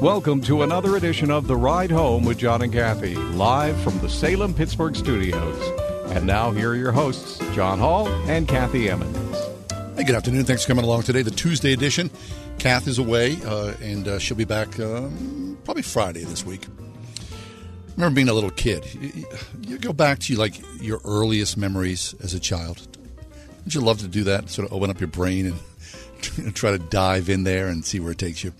Welcome to another edition of The Ride Home with John and Kathy, live from the Salem Pittsburgh studios. And now, here are your hosts, John Hall and Kathy Emmons. Hey, good afternoon. Thanks for coming along today, the Tuesday edition. Kath is away, uh, and uh, she'll be back um, probably Friday this week. I remember being a little kid. You, you go back to like your earliest memories as a child. Would you love to do that? Sort of open up your brain and try to dive in there and see where it takes you.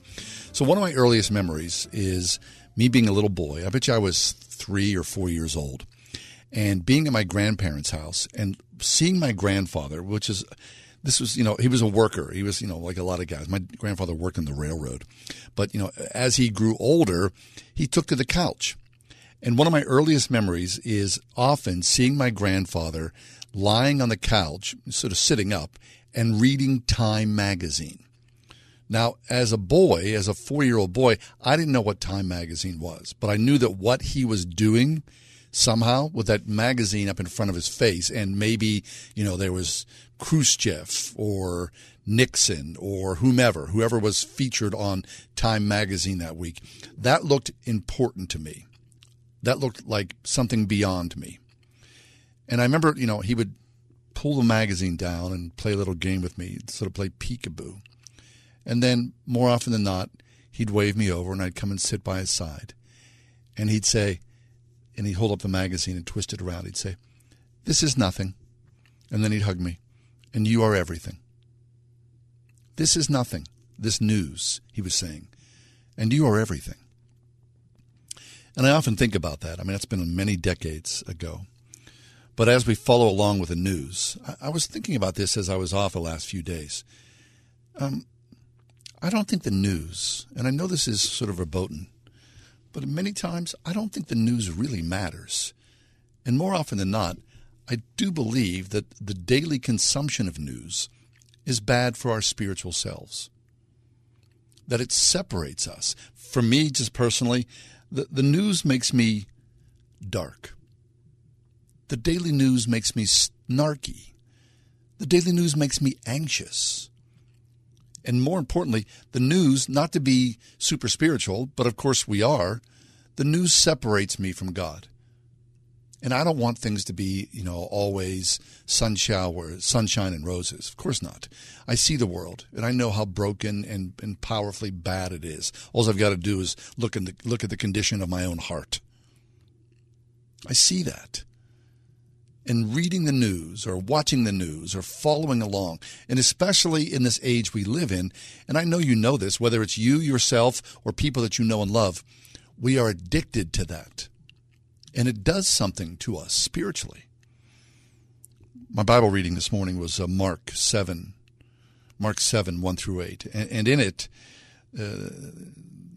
So one of my earliest memories is me being a little boy. I bet you I was three or four years old, and being at my grandparents' house and seeing my grandfather, which is this was you know he was a worker. He was you know like a lot of guys. My grandfather worked in the railroad, but you know as he grew older, he took to the couch. And one of my earliest memories is often seeing my grandfather lying on the couch, sort of sitting up, and reading Time magazine. Now, as a boy, as a four year old boy, I didn't know what Time magazine was, but I knew that what he was doing somehow with that magazine up in front of his face, and maybe, you know, there was Khrushchev or Nixon or whomever, whoever was featured on Time magazine that week, that looked important to me. That looked like something beyond me. And I remember, you know, he would pull the magazine down and play a little game with me, sort of play peekaboo. And then, more often than not, he'd wave me over and I'd come and sit by his side. And he'd say, and he'd hold up the magazine and twist it around. He'd say, This is nothing. And then he'd hug me, and you are everything. This is nothing. This news, he was saying, and you are everything. And I often think about that. I mean, that's been many decades ago. But as we follow along with the news, I, was thinking about this as I was off the last few days. Um, I don't think the news, and I know this is sort of verboten, but many times I don't think the news really matters. And more often than not, I do believe that the daily consumption of news is bad for our spiritual selves. That it separates us. For me, just personally, the, the news makes me dark. The daily news makes me snarky. The daily news makes me anxious. And more importantly, the news, not to be super spiritual, but of course we are, the news separates me from God. And I don't want things to be, you know, always sunshine, sunshine and roses. Of course not. I see the world, and I know how broken and, and powerfully bad it is. All I've got to do is look, in the, look at the condition of my own heart. I see that. And reading the news or watching the news or following along, and especially in this age we live in, and I know you know this, whether it's you yourself or people that you know and love, we are addicted to that and it does something to us spiritually. My Bible reading this morning was uh, Mark 7, Mark 7, 1 through 8. And, and in it, uh,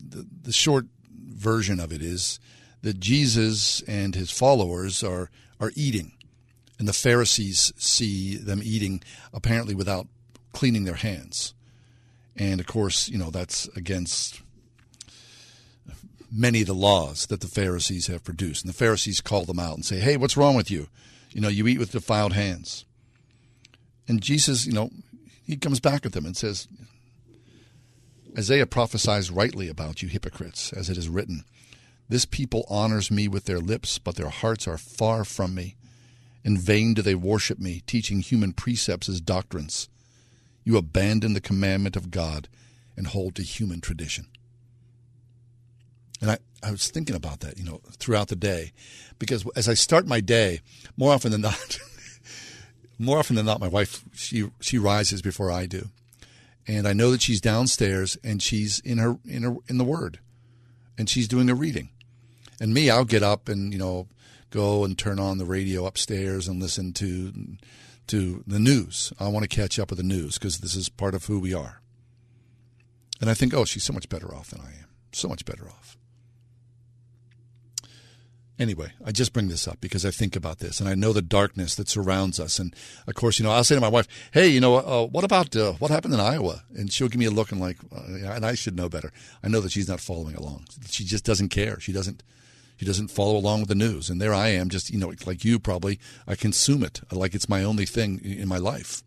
the, the short version of it is that Jesus and his followers are, are eating. And the Pharisees see them eating apparently without cleaning their hands. And of course, you know, that's against many of the laws that the Pharisees have produced. And the Pharisees call them out and say, Hey, what's wrong with you? You know, you eat with defiled hands. And Jesus, you know, he comes back at them and says, Isaiah prophesies rightly about you hypocrites, as it is written. This people honors me with their lips, but their hearts are far from me. In vain do they worship me, teaching human precepts as doctrines. You abandon the commandment of God and hold to human tradition. And I, I was thinking about that, you know, throughout the day, because as I start my day, more often than not, more often than not, my wife she she rises before I do, and I know that she's downstairs and she's in her in her in the Word, and she's doing a reading, and me, I'll get up and you know go and turn on the radio upstairs and listen to to the news. I want to catch up with the news because this is part of who we are. And I think, oh, she's so much better off than I am. So much better off. Anyway, I just bring this up because I think about this and I know the darkness that surrounds us. And of course, you know, I'll say to my wife, "Hey, you know, uh, what about uh, what happened in Iowa?" And she'll give me a look and like, uh, and I should know better. I know that she's not following along. She just doesn't care. She doesn't. She doesn't follow along with the news. And there I am, just you know, like you probably. I consume it like it's my only thing in my life.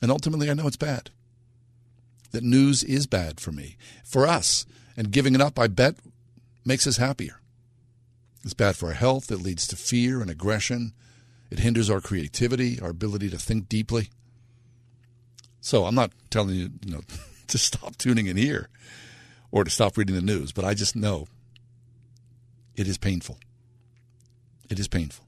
And ultimately, I know it's bad. That news is bad for me, for us, and giving it up, I bet, makes us happier. It's bad for our health. It leads to fear and aggression. It hinders our creativity, our ability to think deeply. So I'm not telling you, you know, to stop tuning in here or to stop reading the news, but I just know it is painful. It is painful.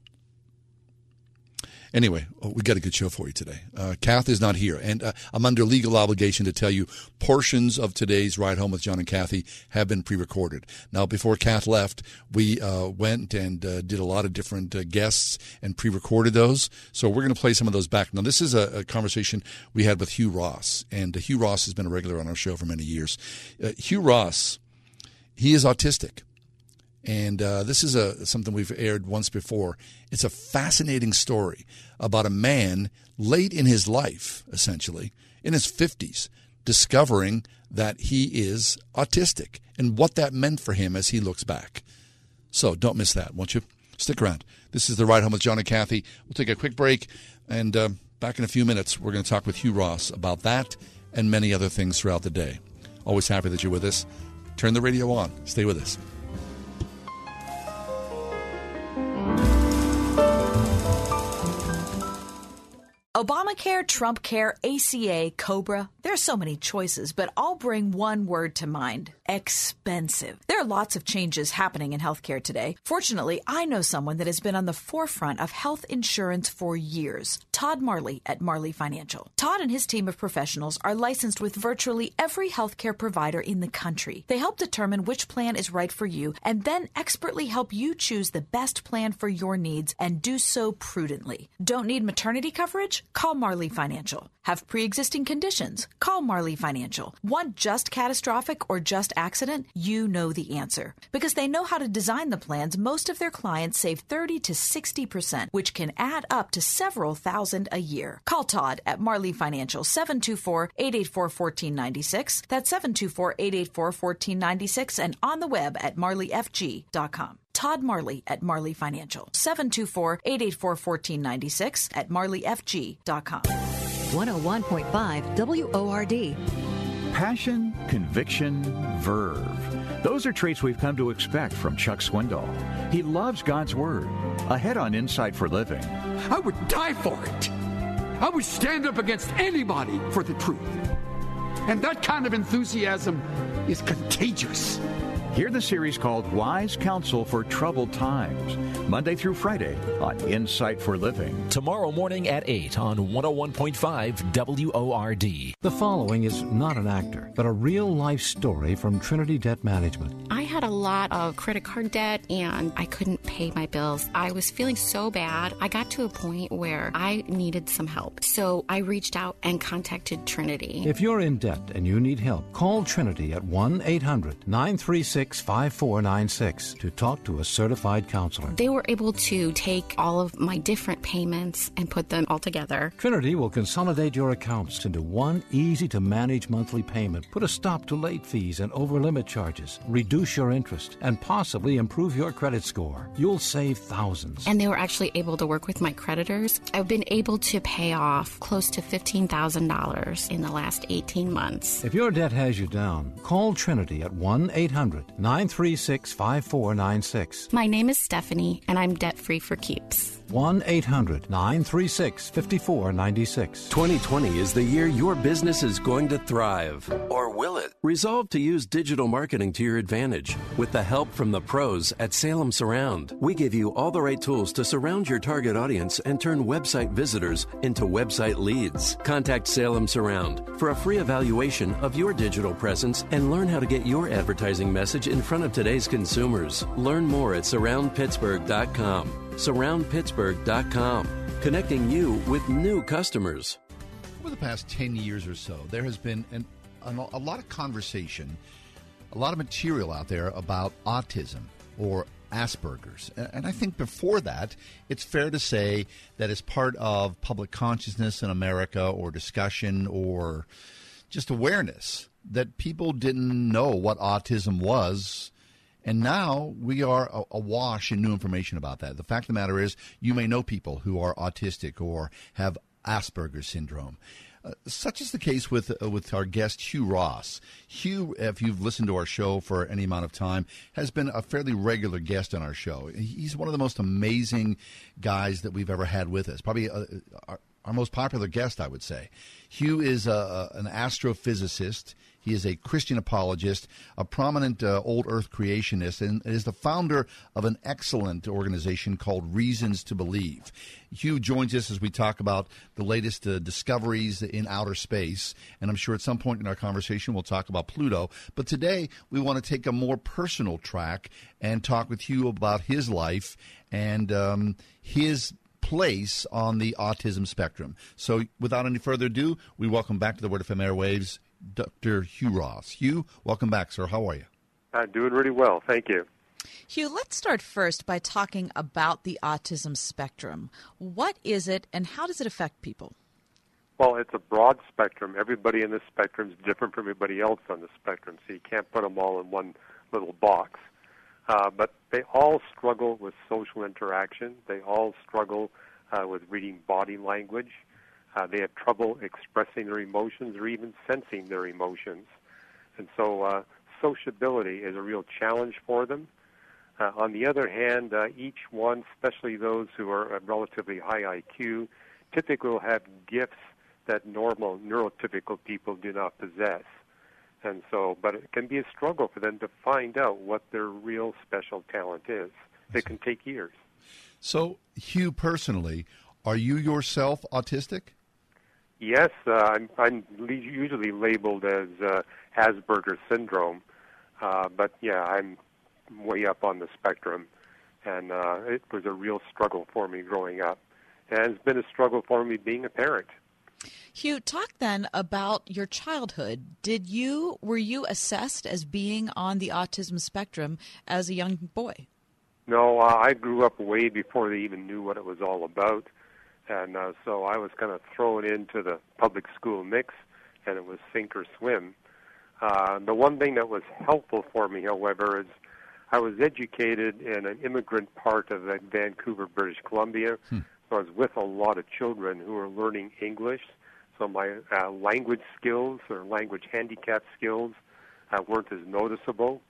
Anyway, oh, we got a good show for you today. Uh, Kath is not here, and uh, I'm under legal obligation to tell you portions of today's Ride Home with John and Kathy have been pre recorded. Now, before Kath left, we uh, went and uh, did a lot of different uh, guests and pre recorded those. So we're going to play some of those back. Now, this is a, a conversation we had with Hugh Ross, and uh, Hugh Ross has been a regular on our show for many years. Hugh Ross, he is autistic. And uh, this is a something we've aired once before. It's a fascinating story about a man late in his life, essentially in his fifties, discovering that he is autistic and what that meant for him as he looks back. So don't miss that, won't you? Stick around. This is the ride home with John and Kathy. We'll take a quick break, and uh, back in a few minutes, we're going to talk with Hugh Ross about that and many other things throughout the day. Always happy that you're with us. Turn the radio on. Stay with us. Obamacare, Trump Care, ACA, Cobra. There's so many choices, but I'll bring one word to mind expensive. There are lots of changes happening in healthcare today. Fortunately, I know someone that has been on the forefront of health insurance for years Todd Marley at Marley Financial. Todd and his team of professionals are licensed with virtually every healthcare provider in the country. They help determine which plan is right for you and then expertly help you choose the best plan for your needs and do so prudently. Don't need maternity coverage? Call Marley Financial. Have pre existing conditions? Call Marley Financial. Want just catastrophic or just accident? You know the answer. Because they know how to design the plans, most of their clients save 30 to 60%, which can add up to several thousand a year. Call Todd at Marley Financial 724 884 1496. That's 724 884 1496 and on the web at marleyfg.com. Todd Marley at Marley Financial. 724 884 1496 at marleyfg.com. 101.5 WORD. Passion, conviction, verve. Those are traits we've come to expect from Chuck Swindoll. He loves God's Word. Ahead on Insight for Living. I would die for it. I would stand up against anybody for the truth. And that kind of enthusiasm is contagious. Hear the series called Wise Counsel for Troubled Times, Monday through Friday on Insight for Living. Tomorrow morning at 8 on 101.5 WORD. The following is not an actor, but a real life story from Trinity Debt Management. I had a lot of credit card debt and I couldn't pay my bills. I was feeling so bad. I got to a point where I needed some help. So I reached out and contacted Trinity. If you're in debt and you need help, call Trinity at 1 800 936 5496 to talk to a certified counselor. They were able to take all of my different payments and put them all together. Trinity will consolidate your accounts into one easy to manage monthly payment, put a stop to late fees and over limit charges, reduce your interest, and possibly improve your credit score. You'll save thousands. And they were actually able to work with my creditors. I've been able to pay off close to $15,000 in the last 18 months. If your debt has you down, call Trinity at 1 800 936 5496. My name is Stephanie, and I'm debt free for keeps. 1 800 936 5496. 2020 is the year your business is going to thrive. Or will it? Resolve to use digital marketing to your advantage. With the help from the pros at Salem Surround, we give you all the right tools to surround your target audience and turn website visitors into website leads. Contact Salem Surround for a free evaluation of your digital presence and learn how to get your advertising message in front of today's consumers. Learn more at surroundpittsburgh.com. Surroundpittsburgh.com, connecting you with new customers. Over the past 10 years or so, there has been an, an, a lot of conversation, a lot of material out there about autism or Asperger's. And I think before that, it's fair to say that as part of public consciousness in America or discussion or just awareness, that people didn't know what autism was and now we are awash in new information about that. The fact of the matter is, you may know people who are autistic or have Asperger's syndrome. Uh, such is the case with uh, with our guest Hugh Ross. Hugh, if you've listened to our show for any amount of time, has been a fairly regular guest on our show. He's one of the most amazing guys that we've ever had with us. Probably uh, our, our, most popular guest, I would say. Hugh is a, an astrophysicist. He is a Christian apologist, a prominent uh, old earth creationist, and is the founder of an excellent organization called Reasons to Believe. Hugh joins us as we talk about the latest uh, discoveries in outer space, and I'm sure at some point in our conversation we'll talk about Pluto. But today we want to take a more personal track and talk with Hugh about his life and um, his place on the autism spectrum. So, without any further ado, we welcome back to the Word of FM airwaves Dr. Hugh Ross. Hugh, welcome back, sir. How are you? I'm doing really well. Thank you. Hugh, let's start first by talking about the autism spectrum. What is it and how does it affect people? Well, it's a broad spectrum. Everybody in the spectrum is different from everybody else on the spectrum, so you can't put them all in one little box. Uh, but they all struggle with social interaction. They all struggle uh, with reading body language. Uh, they have trouble expressing their emotions or even sensing their emotions. And so uh, sociability is a real challenge for them. Uh, on the other hand, uh, each one, especially those who are relatively high IQ, typically will have gifts that normal neurotypical people do not possess. And so, but it can be a struggle for them to find out what their real special talent is. It can take years. So, Hugh, personally, are you yourself autistic? Yes, uh, I'm, I'm usually labeled as uh, Asperger's syndrome, uh, but yeah, I'm way up on the spectrum, and uh, it was a real struggle for me growing up, and it's been a struggle for me being a parent. Hugh, talk then about your childhood. Did you were you assessed as being on the autism spectrum as a young boy? No, uh, I grew up way before they even knew what it was all about and uh, so I was kind of thrown into the public school mix, and it was sink or swim. Uh, the one thing that was helpful for me, however, is I was educated in an immigrant part of Vancouver, British Columbia. Hmm. So I was with a lot of children who were learning English. So my uh, language skills or language handicap skills uh, weren't as noticeable.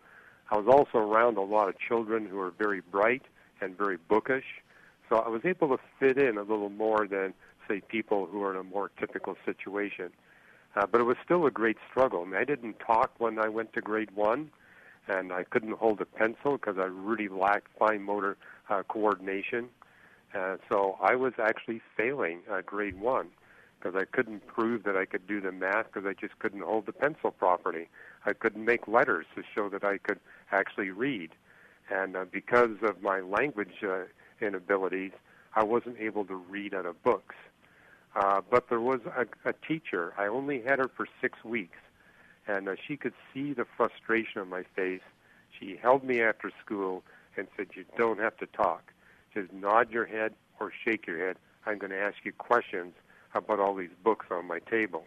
I was also around a lot of children who were very bright and very bookish. So I was able to fit in a little more than, say, people who are in a more typical situation. Uh, but it was still a great struggle. I, mean, I didn't talk when I went to grade one, and I couldn't hold a pencil because I really lacked fine motor uh, coordination. Uh, so I was actually failing uh, grade one because I couldn't prove that I could do the math because I just couldn't hold the pencil properly. I couldn't make letters to show that I could actually read. And uh, because of my language uh, inabilities, I wasn't able to read out of books. Uh, but there was a, a teacher. I only had her for six weeks, and uh, she could see the frustration on my face. She held me after school and said, "You don't have to talk. Just nod your head or shake your head. I'm going to ask you questions about all these books on my table."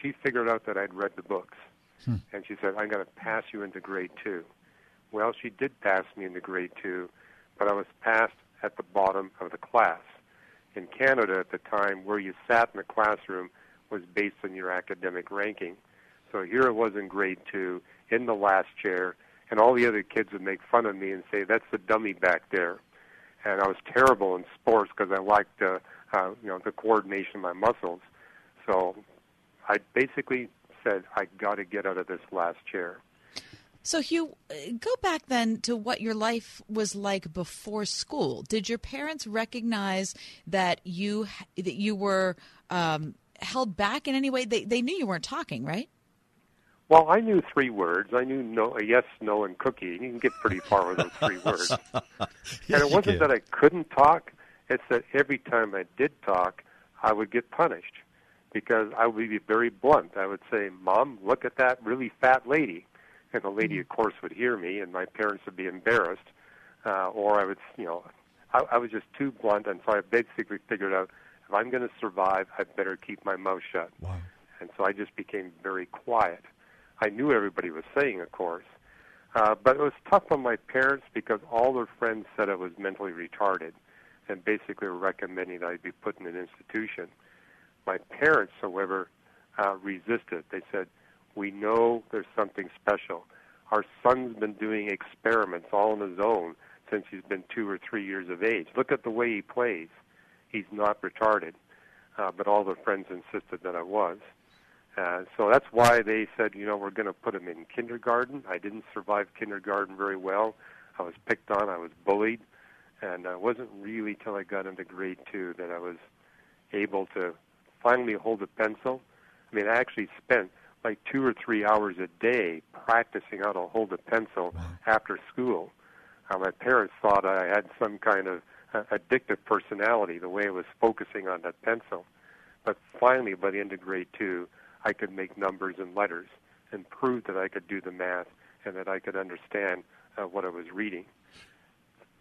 She figured out that I'd read the books, hmm. and she said, "I'm going to pass you into grade two. Well, she did pass me into grade two, but I was passed at the bottom of the class. In Canada at the time, where you sat in the classroom was based on your academic ranking. So here it was in grade two, in the last chair, and all the other kids would make fun of me and say, That's the dummy back there. and I was terrible in sports because I lacked uh, uh, you know the coordination of my muscles. So I basically said I got to get out of this last chair. So, Hugh, uh, go back then to what your life was like before school. Did your parents recognize that you that you were um, held back in any way? They they knew you weren't talking, right? Well, I knew three words. I knew no, yes, no, and cookie. You can get pretty far with those three words. yes, and it wasn't that I couldn't talk; it's that every time I did talk, I would get punished because I would be very blunt. I would say, "Mom, look at that really fat lady." And the lady, of course, would hear me, and my parents would be embarrassed, uh, or I would, you know, I, I was just too blunt, and so I basically figured out if I'm going to survive, I better keep my mouth shut. Wow. And so I just became very quiet. I knew everybody was saying, of course, uh, but it was tough on my parents because all their friends said I was mentally retarded, and basically were recommending that I be put in an institution. My parents, however, uh, resisted. They said, we know there's something special. Our son's been doing experiments all on his own since he's been two or three years of age. Look at the way he plays. He's not retarded. Uh, but all the friends insisted that I was. Uh, so that's why they said, you know, we're going to put him in kindergarten. I didn't survive kindergarten very well. I was picked on. I was bullied. And it wasn't really till I got into grade two that I was able to finally hold a pencil. I mean, I actually spent like two or three hours a day practicing how to hold a pencil after school. Uh, my parents thought I had some kind of uh, addictive personality, the way I was focusing on that pencil. But finally, by the end of grade two, I could make numbers and letters and prove that I could do the math and that I could understand uh, what I was reading.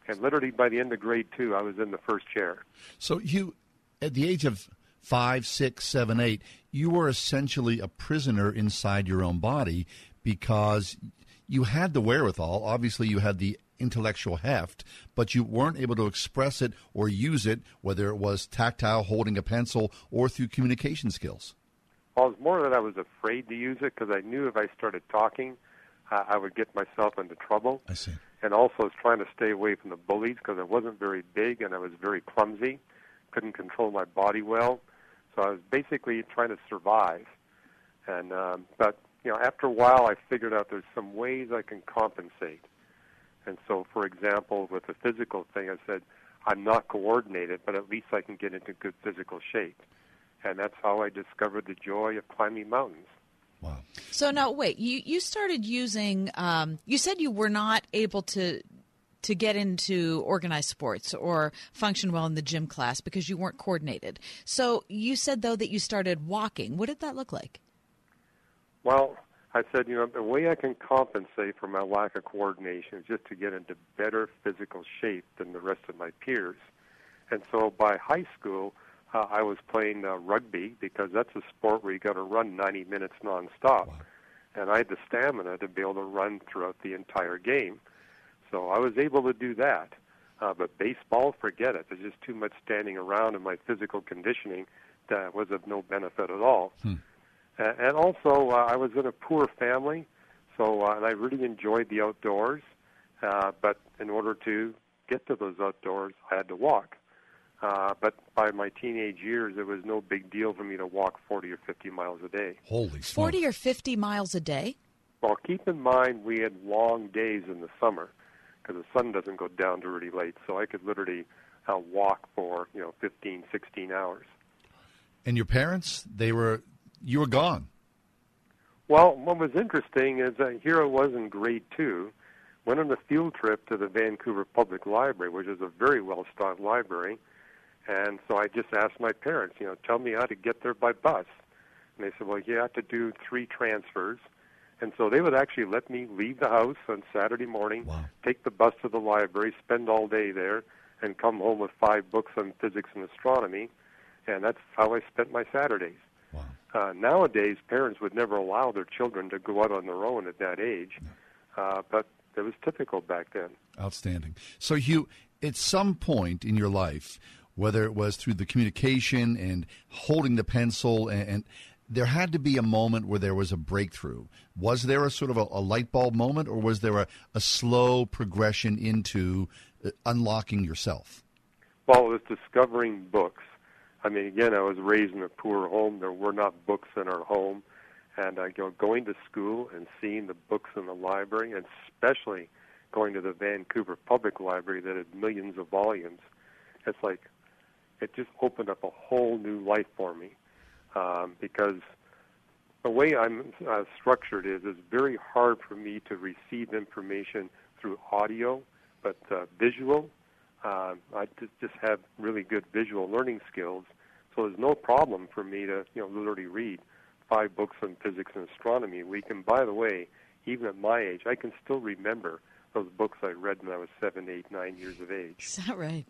And literally by the end of grade two, I was in the first chair. So you, at the age of five, six, seven, eight, you were essentially a prisoner inside your own body because you had the wherewithal. Obviously, you had the intellectual heft, but you weren't able to express it or use it, whether it was tactile, holding a pencil, or through communication skills. Well, it was more that I was afraid to use it because I knew if I started talking, uh, I would get myself into trouble. I see. And also, I was trying to stay away from the bullies because I wasn't very big and I was very clumsy, couldn't control my body well. So I was basically trying to survive. And um, but you know, after a while, I figured out there's some ways I can compensate. And so, for example, with the physical thing, I said I'm not coordinated, but at least I can get into good physical shape. And that's how I discovered the joy of climbing mountains. Wow. So now, wait, you you started using. Um, you said you were not able to to get into organized sports or function well in the gym class because you weren't coordinated. So you said though that you started walking. What did that look like? Well, I said, you know, the way I can compensate for my lack of coordination is just to get into better physical shape than the rest of my peers. And so by high school, uh, I was playing uh, rugby because that's a sport where you got to run 90 minutes nonstop. Wow. And I had the stamina to be able to run throughout the entire game. So I was able to do that. Uh, but baseball, forget it. There's just too much standing around, and my physical conditioning that was of no benefit at all. Hmm. Uh, and also, uh, I was in a poor family, so uh, and I really enjoyed the outdoors. Uh, but in order to get to those outdoors, I had to walk. Uh, but by my teenage years, it was no big deal for me to walk 40 or 50 miles a day. Holy smokes. 40 or 50 miles a day? Well, keep in mind we had long days in the summer because the sun doesn't go down to really late. So I could literally uh, walk for you know 15, 16 hours. And your parents, they were you were gone. Well, what was interesting is that here I was in grade two, went on a field trip to the Vancouver Public Library, which is a very well-stocked library, and so I just asked my parents, you know, tell me how to get there by bus. And they said, well, you have to do three transfers and so they would actually let me leave the house on Saturday morning, wow. take the bus to the library, spend all day there, and come home with five books on physics and astronomy. And that's how I spent my Saturdays. Wow. Uh, nowadays, parents would never allow their children to go out on their own at that age, no. uh, but it was typical back then. Outstanding. So, Hugh, at some point in your life, whether it was through the communication and holding the pencil and, and there had to be a moment where there was a breakthrough. Was there a sort of a, a light bulb moment, or was there a, a slow progression into uh, unlocking yourself? Well, it was discovering books. I mean, again, I was raised in a poor home. There were not books in our home, and I go going to school and seeing the books in the library, and especially going to the Vancouver Public Library that had millions of volumes. It's like it just opened up a whole new life for me um, because the way I'm uh, structured is it's very hard for me to receive information through audio, but uh, visual. Uh, I just have really good visual learning skills, so there's no problem for me to you know literally read five books on physics and astronomy a week. And by the way, even at my age, I can still remember those books I read when I was seven, eight, nine years of age. Is that right?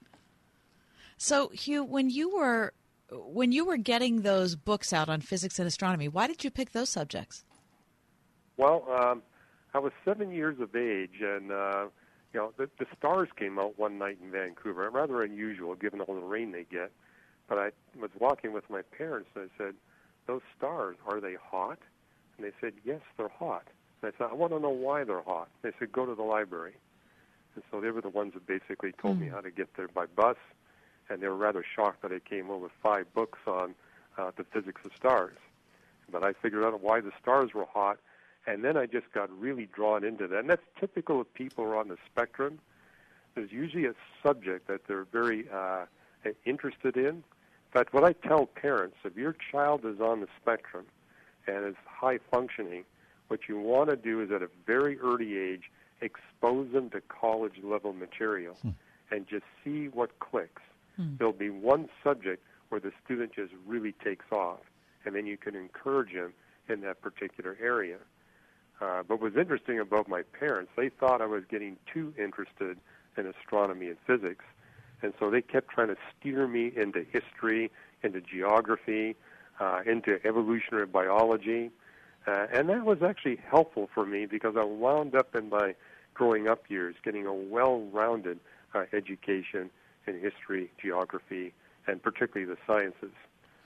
So, Hugh, when you were when you were getting those books out on physics and astronomy, why did you pick those subjects? Well, um, I was seven years of age, and uh, you know the, the stars came out one night in Vancouver. Rather unusual, given all the rain they get. But I was walking with my parents, and I said, "Those stars are they hot?" And they said, "Yes, they're hot." And I said, "I want to know why they're hot." They said, "Go to the library." And so they were the ones that basically told mm. me how to get there by bus and they were rather shocked that I came home with five books on uh, the physics of stars. But I figured out why the stars were hot, and then I just got really drawn into that. And that's typical of people who are on the spectrum. There's usually a subject that they're very uh, interested in. In fact, what I tell parents, if your child is on the spectrum and is high functioning, what you want to do is at a very early age expose them to college level material hmm. and just see what clicks. Hmm. There'll be one subject where the student just really takes off, and then you can encourage him in that particular area. Uh, but what's interesting about my parents, they thought I was getting too interested in astronomy and physics, and so they kept trying to steer me into history, into geography, uh, into evolutionary biology, uh, and that was actually helpful for me because I wound up in my growing up years getting a well-rounded uh, education in history, geography, and particularly the sciences.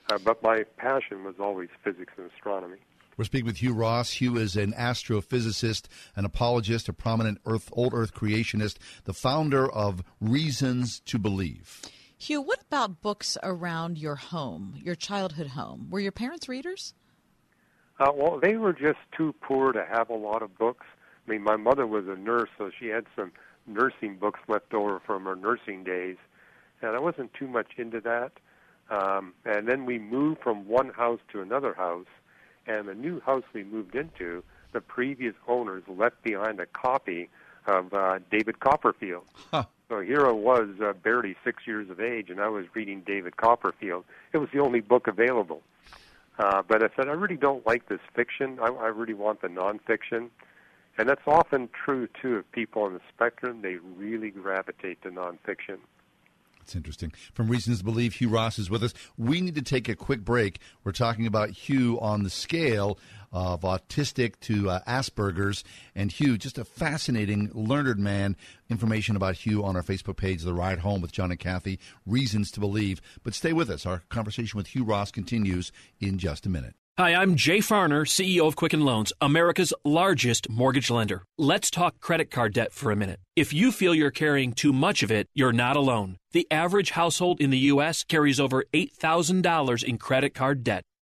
Uh, but my passion was always physics and astronomy. We're speaking with Hugh Ross. Hugh is an astrophysicist, an apologist, a prominent Earth, old Earth creationist, the founder of Reasons to Believe. Hugh, what about books around your home, your childhood home? Were your parents readers? Uh, well, they were just too poor to have a lot of books. I mean, my mother was a nurse, so she had some nursing books left over from her nursing days, and I wasn't too much into that. Um, and then we moved from one house to another house, and the new house we moved into, the previous owners left behind a copy of uh, David Copperfield. Huh. So here I was, uh, barely six years of age, and I was reading David Copperfield. It was the only book available. Uh, but I said, I really don't like this fiction. I, I really want the nonfiction. And that's often true, too, of people on the spectrum. They really gravitate to nonfiction. That's interesting. From Reasons to Believe, Hugh Ross is with us. We need to take a quick break. We're talking about Hugh on the scale of autistic to uh, Asperger's. And Hugh, just a fascinating, learned man. Information about Hugh on our Facebook page, The Ride Home with John and Kathy, Reasons to Believe. But stay with us. Our conversation with Hugh Ross continues in just a minute. Hi, I'm Jay Farner, CEO of Quicken Loans, America's largest mortgage lender. Let's talk credit card debt for a minute. If you feel you're carrying too much of it, you're not alone. The average household in the U.S. carries over $8,000 in credit card debt.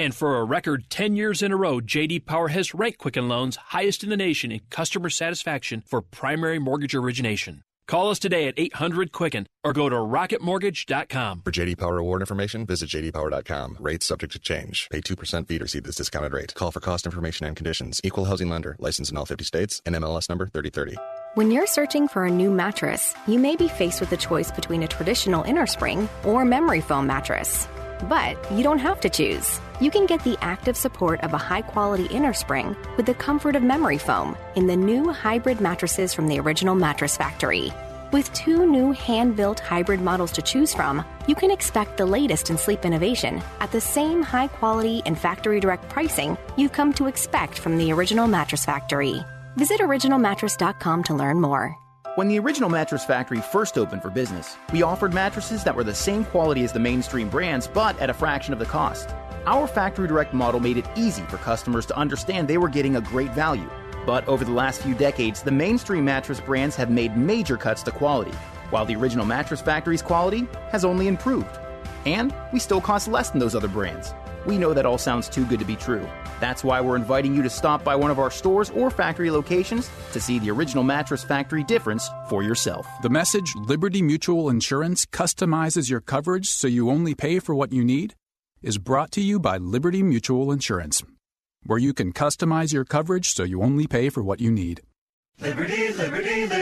And for a record 10 years in a row, JD Power has ranked Quicken Loans highest in the nation in customer satisfaction for primary mortgage origination. Call us today at 800 Quicken or go to rocketmortgage.com. For JD Power award information, visit jdpower.com. Rates subject to change. Pay 2% fee to receive this discounted rate. Call for cost information and conditions. Equal housing lender. License in all 50 states. and MLS number 3030. When you're searching for a new mattress, you may be faced with a choice between a traditional inner spring or memory foam mattress. But you don't have to choose. You can get the active support of a high quality inner spring with the comfort of memory foam in the new hybrid mattresses from the original Mattress Factory. With two new hand built hybrid models to choose from, you can expect the latest in sleep innovation at the same high quality and factory direct pricing you've come to expect from the original Mattress Factory. Visit originalmattress.com to learn more. When the original Mattress Factory first opened for business, we offered mattresses that were the same quality as the mainstream brands, but at a fraction of the cost. Our factory direct model made it easy for customers to understand they were getting a great value. But over the last few decades, the mainstream mattress brands have made major cuts to quality, while the original Mattress Factory's quality has only improved. And we still cost less than those other brands. We know that all sounds too good to be true. That's why we're inviting you to stop by one of our stores or factory locations to see the original Mattress Factory difference for yourself. The message Liberty Mutual Insurance customizes your coverage so you only pay for what you need is brought to you by Liberty Mutual Insurance, where you can customize your coverage so you only pay for what you need. Liberty, liberty, liberty, liberty.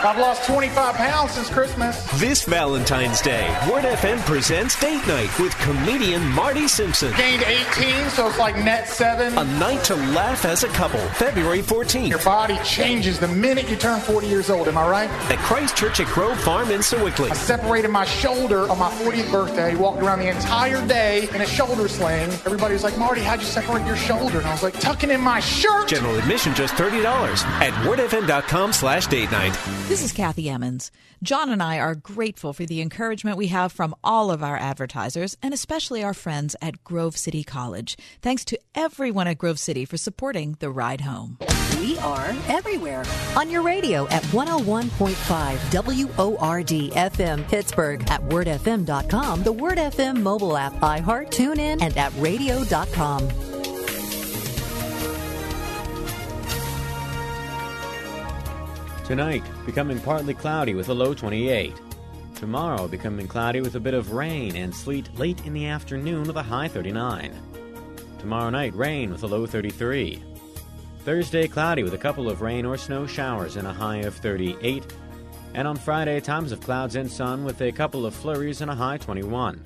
I've lost 25 pounds since Christmas. This Valentine's Day, Word FM presents Date Night with comedian Marty Simpson. Gained 18, so it's like net seven. A night to laugh as a couple, February 14th. Your body changes the minute you turn 40 years old, am I right? At Christchurch at Grove Farm in Sewickley. I separated my shoulder on my 40th birthday, walked around the entire day in a shoulder sling. Everybody was like, Marty, how'd you separate your shoulder? And I was like, tucking in my shirt. General admission just $30 at wordfm.com slash date night. This is Kathy Emmons. John and I are grateful for the encouragement we have from all of our advertisers and especially our friends at Grove City College. Thanks to everyone at Grove City for supporting the ride home. We are everywhere on your radio at 101.5 WORD FM Pittsburgh, at wordfm.com, the Word FM mobile app, iHeart, TuneIn, and at radio.com. Tonight, becoming partly cloudy with a low 28. Tomorrow, becoming cloudy with a bit of rain and sleet late in the afternoon with a high 39. Tomorrow night, rain with a low 33. Thursday, cloudy with a couple of rain or snow showers and a high of 38. And on Friday, times of clouds and sun with a couple of flurries and a high 21.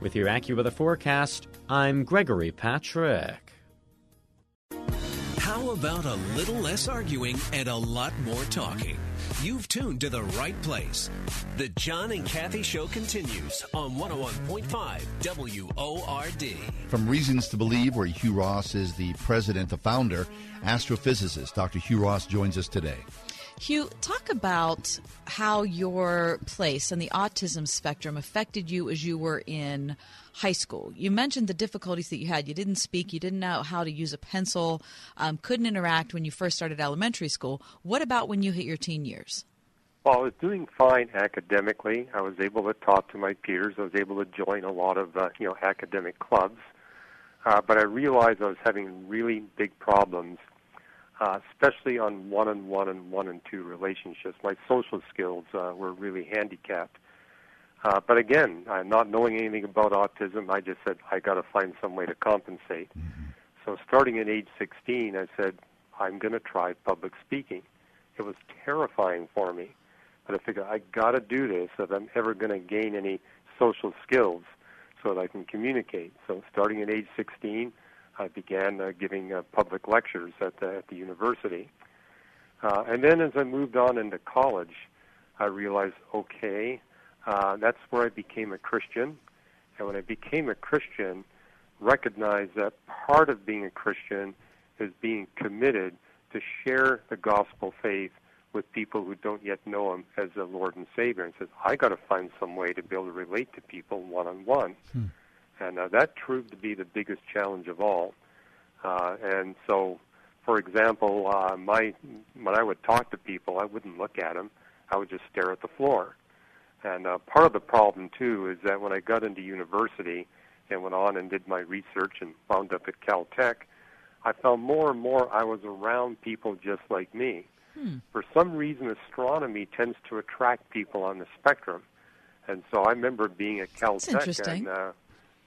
With your AccuWeather forecast, I'm Gregory Patrick. How about a little less arguing and a lot more talking? You've tuned to the right place. The John and Kathy Show continues on 101.5 WORD. From Reasons to Believe, where Hugh Ross is the president, the founder, astrophysicist Dr. Hugh Ross joins us today. Hugh, talk about how your place on the autism spectrum affected you as you were in high school. You mentioned the difficulties that you had. You didn't speak, you didn't know how to use a pencil, um, couldn't interact when you first started elementary school. What about when you hit your teen years? Well, I was doing fine academically. I was able to talk to my peers. I was able to join a lot of uh, you know academic clubs. Uh, but I realized I was having really big problems uh, especially on one on one and one and two relationships. My social skills uh, were really handicapped. Uh, but again, uh, not knowing anything about autism, I just said I got to find some way to compensate. Mm-hmm. So starting at age 16, I said I'm going to try public speaking. It was terrifying for me, but I figured I got to do this if I'm ever going to gain any social skills so that I can communicate. So starting at age 16, I began uh, giving uh, public lectures at the, at the university. Uh, and then as I moved on into college, I realized, okay, uh, that's where I became a Christian. And when I became a Christian, recognized that part of being a Christian is being committed to share the gospel faith with people who don't yet know him as the Lord and Savior. And says, I got to find some way to be able to relate to people one on one. And uh, that proved to be the biggest challenge of all. Uh, and so, for example, uh, my when I would talk to people, I wouldn't look at them. I would just stare at the floor. And uh, part of the problem too is that when I got into university and went on and did my research and wound up at Caltech, I found more and more I was around people just like me. Hmm. For some reason, astronomy tends to attract people on the spectrum. And so I remember being at Caltech interesting. and uh,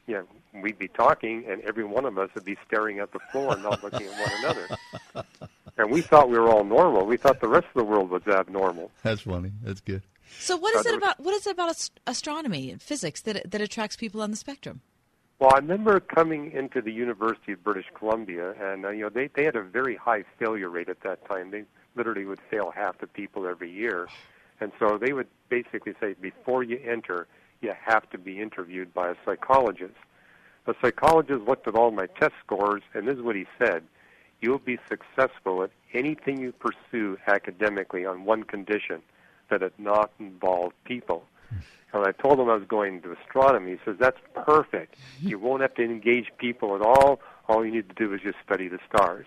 you know, we'd be talking, and every one of us would be staring at the floor and not looking at one another. And we thought we were all normal. We thought the rest of the world was abnormal. That's funny. That's good. So, what is it about? What is it about ast- astronomy and physics that that attracts people on the spectrum? Well, I remember coming into the University of British Columbia, and uh, you know they they had a very high failure rate at that time. They literally would fail half the people every year. And so they would basically say, before you enter, you have to be interviewed by a psychologist. The psychologist looked at all my test scores, and this is what he said You'll be successful at anything you pursue academically on one condition that it not involve people. And I told him I was going to astronomy. He says, That's perfect. You won't have to engage people at all. All you need to do is just study the stars.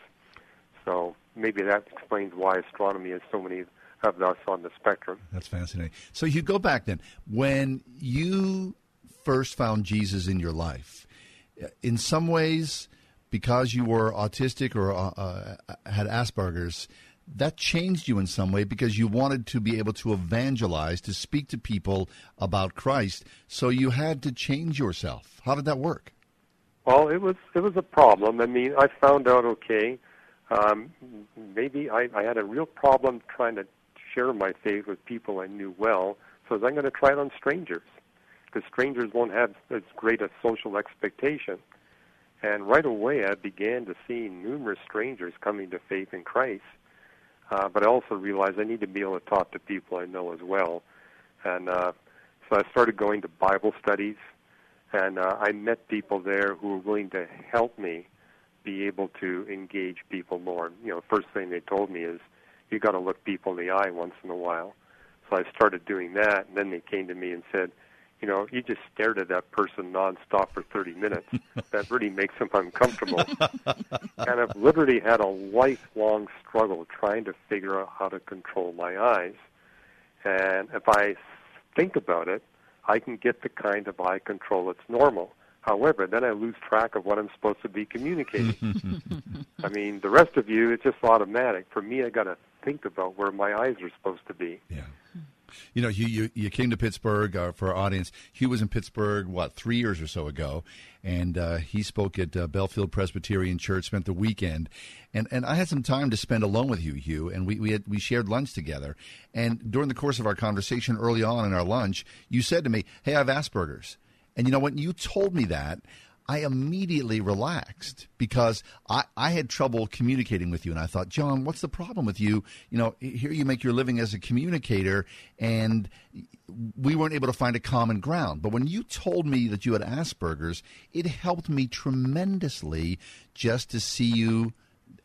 So maybe that explains why astronomy has so many of us on the spectrum. That's fascinating. So you go back then. When you first found Jesus in your life, in some ways, because you were autistic or uh, uh, had Asperger's, that changed you in some way because you wanted to be able to evangelize, to speak to people about Christ. So you had to change yourself. How did that work? Well, it was it was a problem. I mean, I found out okay. Um, maybe I, I had a real problem trying to share my faith with people I knew well. So I'm going to try it on strangers because strangers won't have as great a social expectation. And right away, I began to see numerous strangers coming to faith in Christ. Uh, but I also realized I need to be able to talk to people I know as well. And uh, so I started going to Bible studies, and uh, I met people there who were willing to help me be able to engage people more. You know, first thing they told me is, you got to look people in the eye once in a while. So I started doing that, and then they came to me and said, you know, you just stared at that person nonstop for 30 minutes. that really makes them uncomfortable. and I've literally had a lifelong struggle trying to figure out how to control my eyes. And if I think about it, I can get the kind of eye control that's normal. However, then I lose track of what I'm supposed to be communicating. I mean, the rest of you, it's just automatic. For me, I got to think about where my eyes are supposed to be. Yeah. You know, you, you, you came to Pittsburgh uh, for our audience. Hugh was in Pittsburgh, what, three years or so ago, and uh, he spoke at uh, Bellefield Presbyterian Church, spent the weekend. And, and I had some time to spend alone with you, Hugh, and we, we, had, we shared lunch together. And during the course of our conversation early on in our lunch, you said to me, Hey, I have Asperger's. And you know, when you told me that, I immediately relaxed because I, I had trouble communicating with you. And I thought, John, what's the problem with you? You know, here you make your living as a communicator, and we weren't able to find a common ground. But when you told me that you had Asperger's, it helped me tremendously just to see you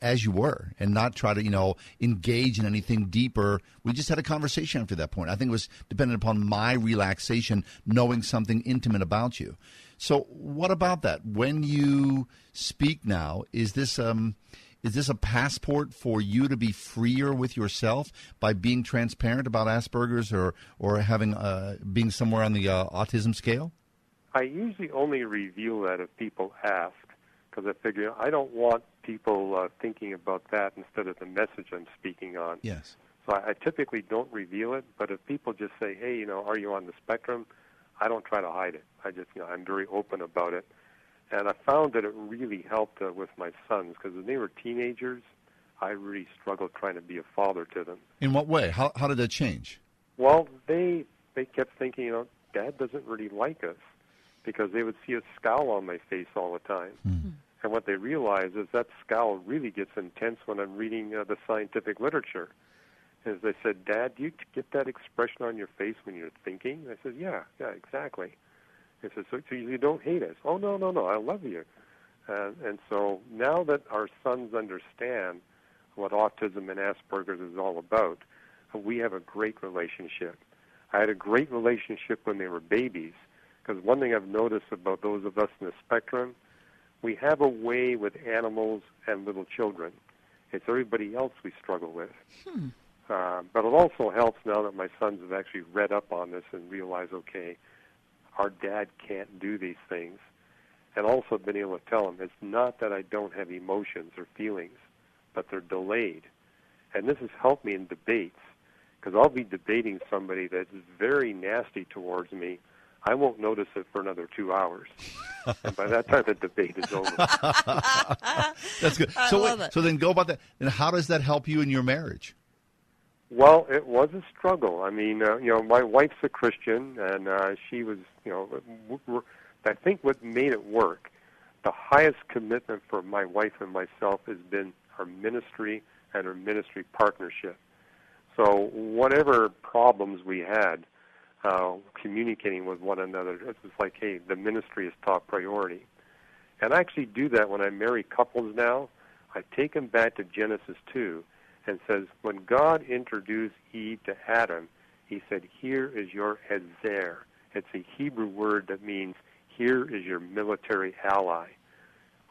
as you were and not try to, you know, engage in anything deeper. We just had a conversation after that point. I think it was dependent upon my relaxation, knowing something intimate about you. So, what about that? When you speak now, is this um, is this a passport for you to be freer with yourself by being transparent about Asperger's or or having uh, being somewhere on the uh, autism scale? I usually only reveal that if people ask, because I figure I don't want people uh, thinking about that instead of the message I'm speaking on. Yes. So I, I typically don't reveal it, but if people just say, "Hey, you know, are you on the spectrum?" I don't try to hide it. I just, you know, I'm very open about it. And I found that it really helped uh, with my sons because when they were teenagers, I really struggled trying to be a father to them. In what way? How how did that change? Well, they they kept thinking, you know, Dad doesn't really like us because they would see a scowl on my face all the time. Mm-hmm. And what they realize is that scowl really gets intense when I'm reading uh, the scientific literature. As they said, Dad, do you get that expression on your face when you're thinking? I said, Yeah, yeah, exactly. He said, so, so you don't hate us? Oh no, no, no, I love you. And, and so now that our sons understand what autism and Asperger's is all about, we have a great relationship. I had a great relationship when they were babies, because one thing I've noticed about those of us in the spectrum, we have a way with animals and little children. It's everybody else we struggle with. Hmm. Uh, but it also helps now that my sons have actually read up on this and realize, okay, our dad can't do these things. And also been able to tell them it's not that I don't have emotions or feelings, but they're delayed. And this has helped me in debates because I'll be debating somebody that's very nasty towards me. I won't notice it for another two hours. and by that time, the debate is over. That's good. I so love wait, it. so then go about that. And how does that help you in your marriage? Well, it was a struggle. I mean, uh, you know, my wife's a Christian, and uh, she was, you know, I think what made it work, the highest commitment for my wife and myself has been our ministry and a ministry partnership. So whatever problems we had uh, communicating with one another, it was like, hey, the ministry is top priority. And I actually do that when I marry couples now. I take them back to Genesis 2 and says, when God introduced Eve to Adam, he said, here is your Ezer. It's a Hebrew word that means here is your military ally.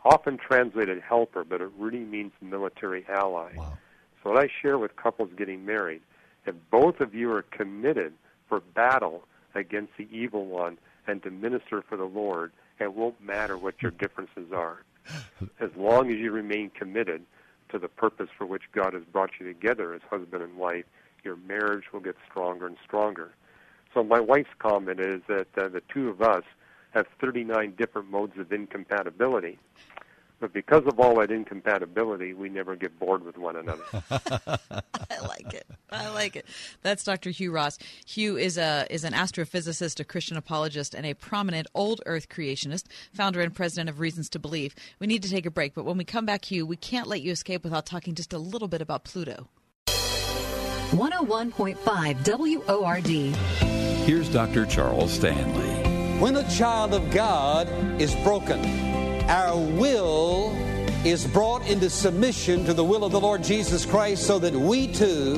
Often translated helper, but it really means military ally. Wow. So what I share with couples getting married, if both of you are committed for battle against the evil one and to minister for the Lord, it won't matter what your differences are. As long as you remain committed to the purpose for which God has brought you together as husband and wife, your marriage will get stronger and stronger. So my wife's comment is that uh, the two of us have 39 different modes of incompatibility. But because of all that incompatibility, we never get bored with one another. I like it. I like it. That's Dr. Hugh Ross. Hugh is a is an astrophysicist, a Christian apologist, and a prominent old Earth creationist, founder and president of Reasons to Believe. We need to take a break, but when we come back, Hugh, we can't let you escape without talking just a little bit about Pluto. 101.5 WORD. Here's Dr. Charles Stanley. When a child of God is broken, our will is brought into submission to the will of the Lord Jesus Christ so that we too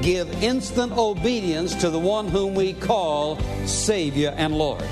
give instant obedience to the one whom we call Savior and Lord.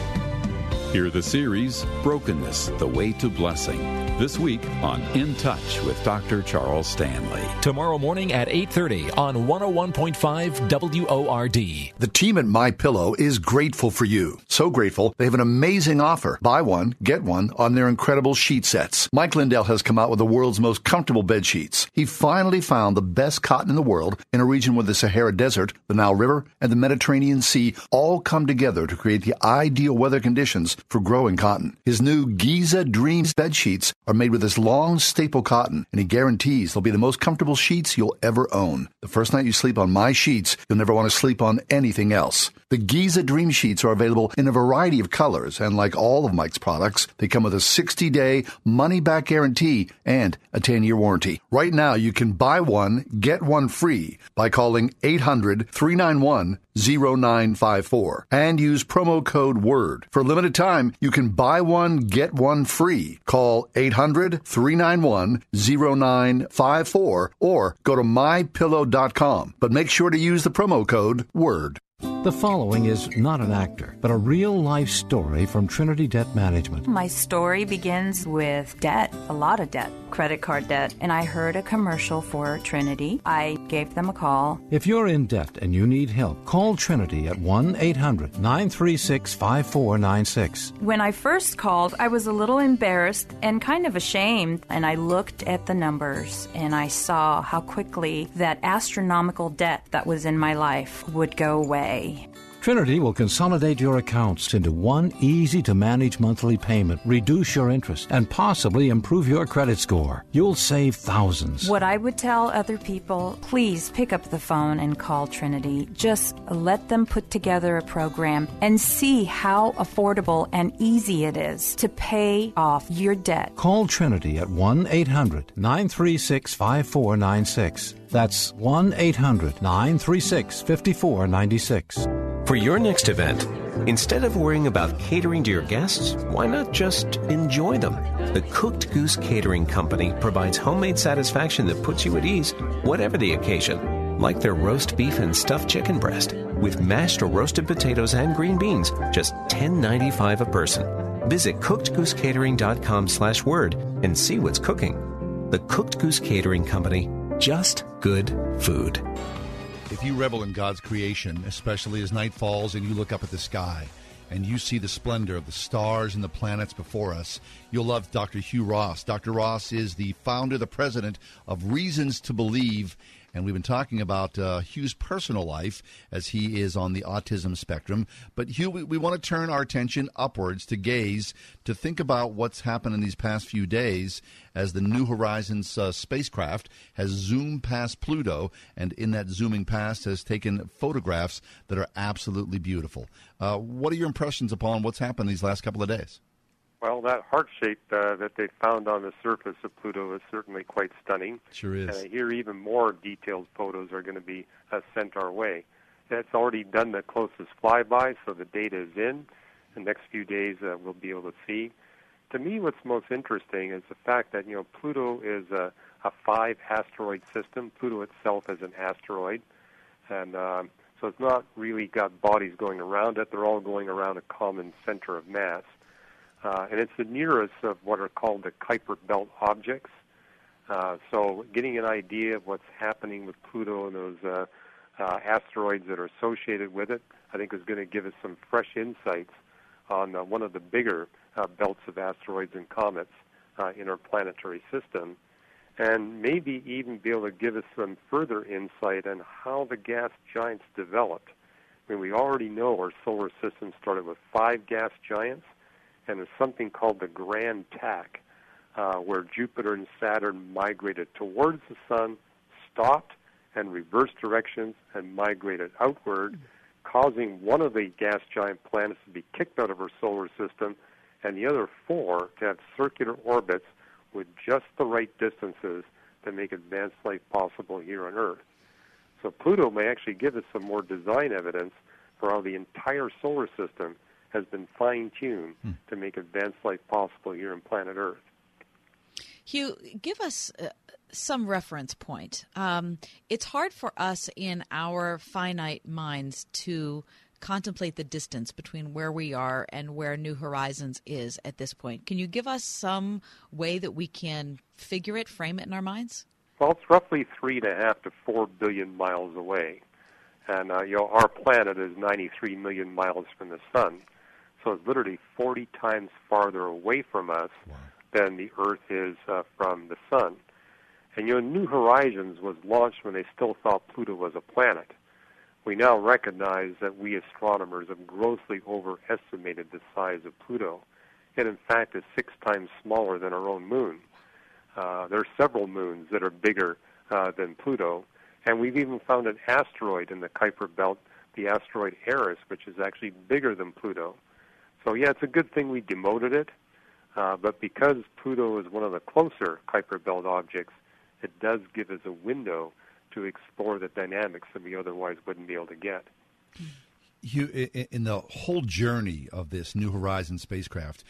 Hear the series Brokenness, the Way to Blessing. This week on In Touch with Dr. Charles Stanley. Tomorrow morning at 8:30 on 101.5 WORD. The team at My Pillow is grateful for you. So grateful, they have an amazing offer. Buy one, get one on their incredible sheet sets. Mike Lindell has come out with the world's most comfortable bed sheets. He finally found the best cotton in the world in a region where the Sahara Desert, the Nile River, and the Mediterranean Sea all come together to create the ideal weather conditions for growing cotton. His new Giza Dreams bed sheets are made with this long staple cotton, and he guarantees they'll be the most comfortable sheets you'll ever own. The first night you sleep on my sheets, you'll never want to sleep on anything else. The Giza Dream Sheets are available in a variety of colors, and like all of Mike's products, they come with a 60 day money back guarantee and a 10 year warranty. Right now, you can buy one, get one free by calling 800 391 0954 and use promo code WORD. For limited time, you can buy one, get one free. Call 800 391 0954 or go to mypillow.com. But make sure to use the promo code WORD. The following is not an actor, but a real life story from Trinity Debt Management. My story begins with debt, a lot of debt, credit card debt, and I heard a commercial for Trinity. I gave them a call. If you're in debt and you need help, call Trinity at 1 800 936 5496. When I first called, I was a little embarrassed and kind of ashamed, and I looked at the numbers and I saw how quickly that astronomical debt that was in my life would go away. Trinity will consolidate your accounts into one easy to manage monthly payment, reduce your interest, and possibly improve your credit score. You'll save thousands. What I would tell other people please pick up the phone and call Trinity. Just let them put together a program and see how affordable and easy it is to pay off your debt. Call Trinity at 1 800 936 5496. That's 1 800 936 5496. For your next event, instead of worrying about catering to your guests, why not just enjoy them? The Cooked Goose Catering Company provides homemade satisfaction that puts you at ease, whatever the occasion, like their roast beef and stuffed chicken breast, with mashed or roasted potatoes and green beans, just $10.95 a person. Visit cookedgoosecatering.com slash word and see what's cooking. The Cooked Goose Catering Company, just good food. If you revel in God's creation, especially as night falls and you look up at the sky and you see the splendor of the stars and the planets before us, you'll love Dr. Hugh Ross. Dr. Ross is the founder, the president of Reasons to Believe. And we've been talking about uh, Hugh's personal life as he is on the autism spectrum. But Hugh, we, we want to turn our attention upwards to gaze, to think about what's happened in these past few days as the New Horizons uh, spacecraft has zoomed past Pluto, and in that zooming past has taken photographs that are absolutely beautiful. Uh, what are your impressions upon what's happened these last couple of days? Well, that heart shape uh, that they found on the surface of Pluto is certainly quite stunning. Sure is. And I hear even more detailed photos are going to be uh, sent our way. It's already done the closest flyby, so the data is in. The next few days uh, we'll be able to see. To me, what's most interesting is the fact that you know Pluto is a, a five asteroid system. Pluto itself is an asteroid, and um, so it's not really got bodies going around it. They're all going around a common center of mass. Uh, and it's the nearest of what are called the Kuiper Belt objects. Uh, so, getting an idea of what's happening with Pluto and those uh, uh, asteroids that are associated with it, I think is going to give us some fresh insights on uh, one of the bigger uh, belts of asteroids and comets uh, in our planetary system, and maybe even be able to give us some further insight on how the gas giants developed. I mean, we already know our solar system started with five gas giants and there's something called the Grand Tack, uh, where Jupiter and Saturn migrated towards the Sun, stopped, and reversed directions and migrated outward, causing one of the gas giant planets to be kicked out of our solar system and the other four to have circular orbits with just the right distances to make advanced life possible here on Earth. So Pluto may actually give us some more design evidence for how the entire solar system has been fine tuned hmm. to make advanced life possible here on planet Earth. Hugh, give us uh, some reference point. Um, it's hard for us in our finite minds to contemplate the distance between where we are and where New Horizons is at this point. Can you give us some way that we can figure it, frame it in our minds? Well, it's roughly three and a half to four billion miles away, and uh, you know our planet is 93 million miles from the sun. So it's literally 40 times farther away from us wow. than the Earth is uh, from the Sun. And you know, New Horizons was launched when they still thought Pluto was a planet. We now recognize that we astronomers have grossly overestimated the size of Pluto. It, in fact, is six times smaller than our own moon. Uh, there are several moons that are bigger uh, than Pluto, and we've even found an asteroid in the Kuiper Belt, the asteroid Eris, which is actually bigger than Pluto. So yeah, it's a good thing we demoted it. Uh, but because Pluto is one of the closer Kuiper Belt objects, it does give us a window to explore the dynamics that we otherwise wouldn't be able to get. You, in the whole journey of this New Horizons spacecraft,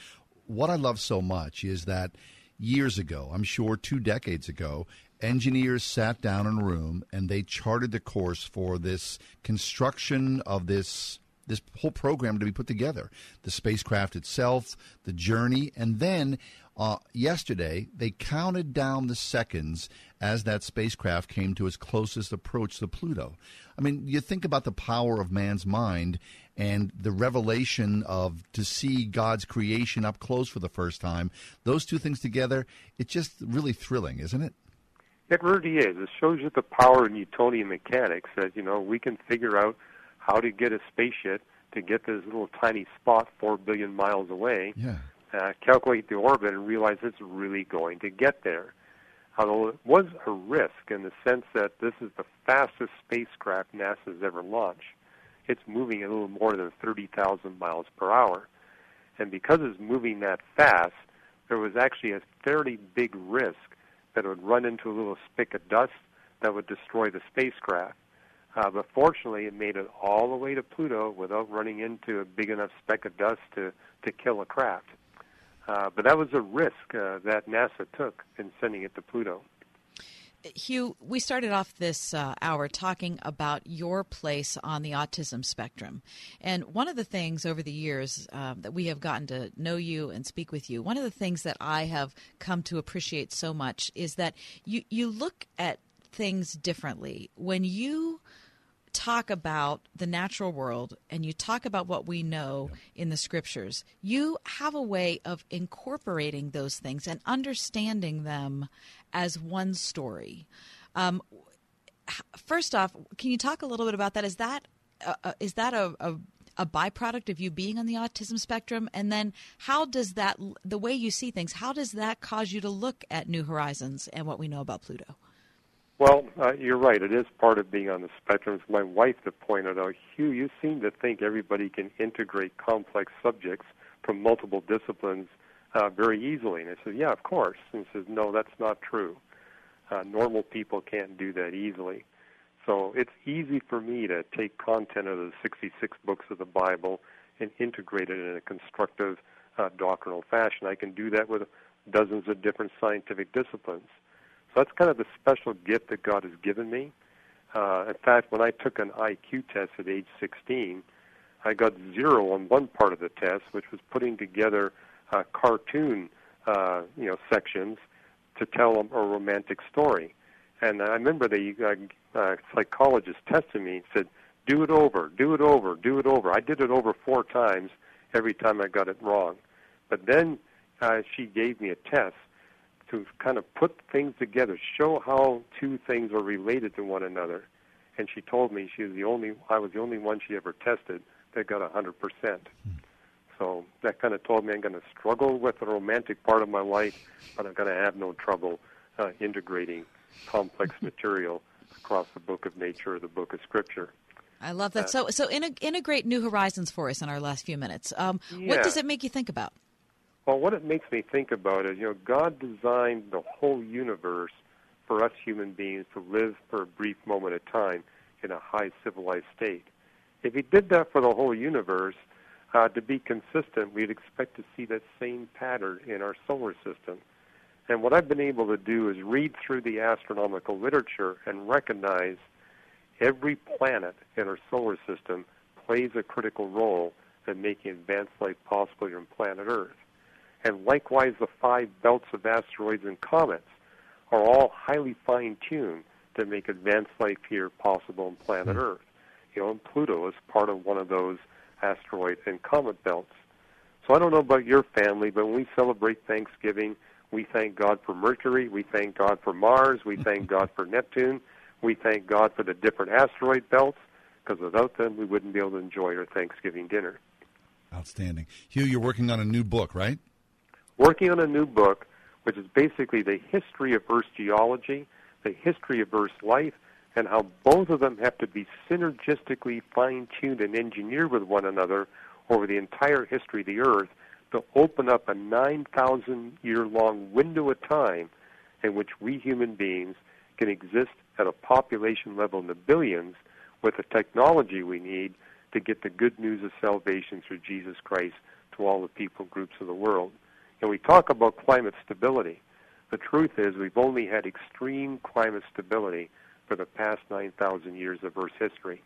what I love so much is that years ago, I'm sure two decades ago, engineers sat down in a room and they charted the course for this construction of this this whole program to be put together the spacecraft itself, the journey, and then uh, yesterday they counted down the seconds as that spacecraft came to its closest approach to Pluto. I mean, you think about the power of man's mind and the revelation of to see God's creation up close for the first time. Those two things together, it's just really thrilling, isn't it? It really is. It shows you the power of Newtonian mechanics that, you know, we can figure out how to get a spaceship to get this little tiny spot four billion miles away, yeah. uh, calculate the orbit, and realize it's really going to get there. Although it was a risk in the sense that this is the fastest spacecraft NASA's ever launched. It's moving a little more than 30,000 miles per hour. And because it's moving that fast, there was actually a fairly big risk that it would run into a little speck of dust that would destroy the spacecraft. Uh, but fortunately, it made it all the way to Pluto without running into a big enough speck of dust to, to kill a craft. Uh, but that was a risk uh, that NASA took in sending it to Pluto. Hugh, we started off this uh, hour talking about your place on the autism spectrum. And one of the things over the years uh, that we have gotten to know you and speak with you, one of the things that I have come to appreciate so much is that you, you look at things differently. When you talk about the natural world and you talk about what we know in the scriptures, you have a way of incorporating those things and understanding them as one story. Um, first off, can you talk a little bit about that? Is that uh, uh, is that a, a a byproduct of you being on the autism spectrum and then how does that the way you see things how does that cause you to look at new horizons and what we know about pluto well, uh, you're right. It is part of being on the spectrum. It's my wife that pointed out, Hugh, you seem to think everybody can integrate complex subjects from multiple disciplines uh, very easily. And I said, yeah, of course. And he says, no, that's not true. Uh, normal people can't do that easily. So it's easy for me to take content of the 66 books of the Bible and integrate it in a constructive uh, doctrinal fashion. I can do that with dozens of different scientific disciplines. So that's kind of the special gift that God has given me. Uh, in fact, when I took an IQ test at age 16, I got zero on one part of the test, which was putting together uh, cartoon, uh, you know, sections to tell a, romantic story. And I remember the uh, psychologist tested me and said, "Do it over, do it over, do it over." I did it over four times. Every time I got it wrong, but then uh, she gave me a test to kind of put things together, show how two things are related to one another. And she told me she was the only I was the only one she ever tested that got a hundred percent. So that kind of told me I'm going to struggle with the romantic part of my life, but I'm going to have no trouble uh, integrating complex material across the book of nature or the book of scripture. I love that. Uh, so, so in, integrate new horizons for us in our last few minutes. Um, Yeah. What does it make you think about? Well, what it makes me think about is, you know, God designed the whole universe for us human beings to live for a brief moment of time in a high civilized state. If He did that for the whole universe, uh, to be consistent, we'd expect to see that same pattern in our solar system. And what I've been able to do is read through the astronomical literature and recognize every planet in our solar system plays a critical role in making advanced life possible here on planet Earth. And likewise, the five belts of asteroids and comets are all highly fine tuned to make advanced life here possible on planet hmm. Earth. You know, and Pluto is part of one of those asteroid and comet belts. So I don't know about your family, but when we celebrate Thanksgiving, we thank God for Mercury, we thank God for Mars, we thank God for Neptune, we thank God for the different asteroid belts, because without them, we wouldn't be able to enjoy our Thanksgiving dinner. Outstanding. Hugh, you're working on a new book, right? Working on a new book, which is basically the history of Earth's geology, the history of Earth's life, and how both of them have to be synergistically fine tuned and engineered with one another over the entire history of the Earth to open up a 9,000 year long window of time in which we human beings can exist at a population level in the billions with the technology we need to get the good news of salvation through Jesus Christ to all the people groups of the world. And we talk about climate stability. The truth is, we've only had extreme climate stability for the past 9,000 years of Earth's history.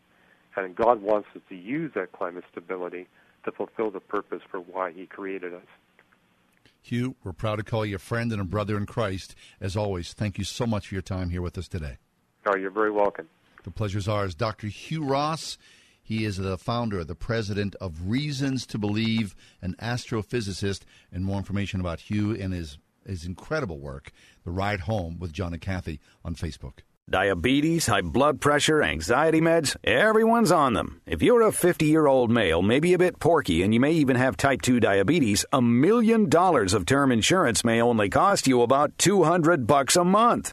And God wants us to use that climate stability to fulfill the purpose for why He created us. Hugh, we're proud to call you a friend and a brother in Christ. As always, thank you so much for your time here with us today. Oh, you're very welcome. The pleasure's ours. Dr. Hugh Ross, he is the founder, the president of Reasons to Believe, an astrophysicist. And more information about Hugh and his, his incredible work, The Ride Home with John and Kathy on Facebook. Diabetes, high blood pressure, anxiety meds, everyone's on them. If you're a 50 year old male, maybe a bit porky, and you may even have type 2 diabetes, a million dollars of term insurance may only cost you about 200 bucks a month.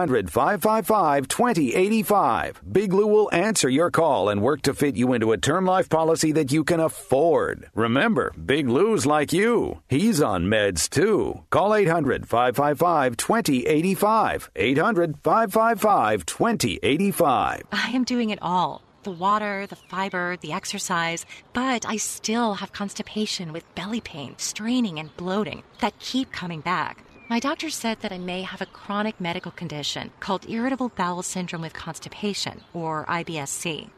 555 2085. Big Lou will answer your call and work to fit you into a term life policy that you can afford. Remember, Big Lou's like you. He's on meds too. Call 800 555 2085. 800 555 2085. I am doing it all the water, the fiber, the exercise, but I still have constipation with belly pain, straining, and bloating that keep coming back. My doctor said that I may have a chronic medical condition called irritable bowel syndrome with constipation, or IBSC.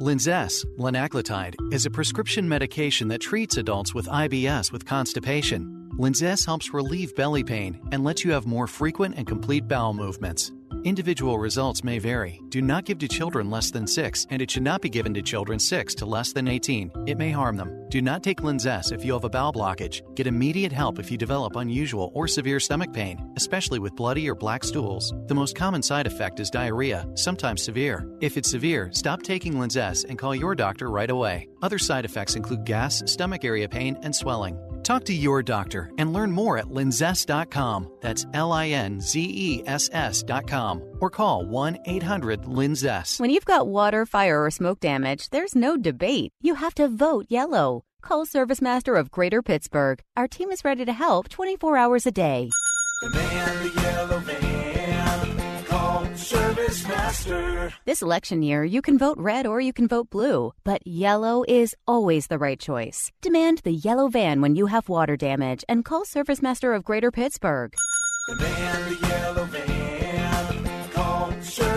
Linzess, linaclotide, is a prescription medication that treats adults with IBS with constipation. Linzess helps relieve belly pain and lets you have more frequent and complete bowel movements. Individual results may vary. Do not give to children less than 6, and it should not be given to children 6 to less than 18. It may harm them. Do not take Linzess if you have a bowel blockage. Get immediate help if you develop unusual or severe stomach pain, especially with bloody or black stools. The most common side effect is diarrhea, sometimes severe. If it's severe, stop taking Linzess and call your doctor right away. Other side effects include gas, stomach area pain, and swelling. Talk to your doctor and learn more at linzess.com. That's L I N Z E S S.com or call 1 800 Linzess. When you've got water, fire, or smoke damage, there's no debate. You have to vote yellow. Call Service Master of Greater Pittsburgh. Our team is ready to help 24 hours a day. Service Master. This election year, you can vote red or you can vote blue, but yellow is always the right choice. Demand the yellow van when you have water damage and call Service Master of Greater Pittsburgh. The man, the yellow van, call Service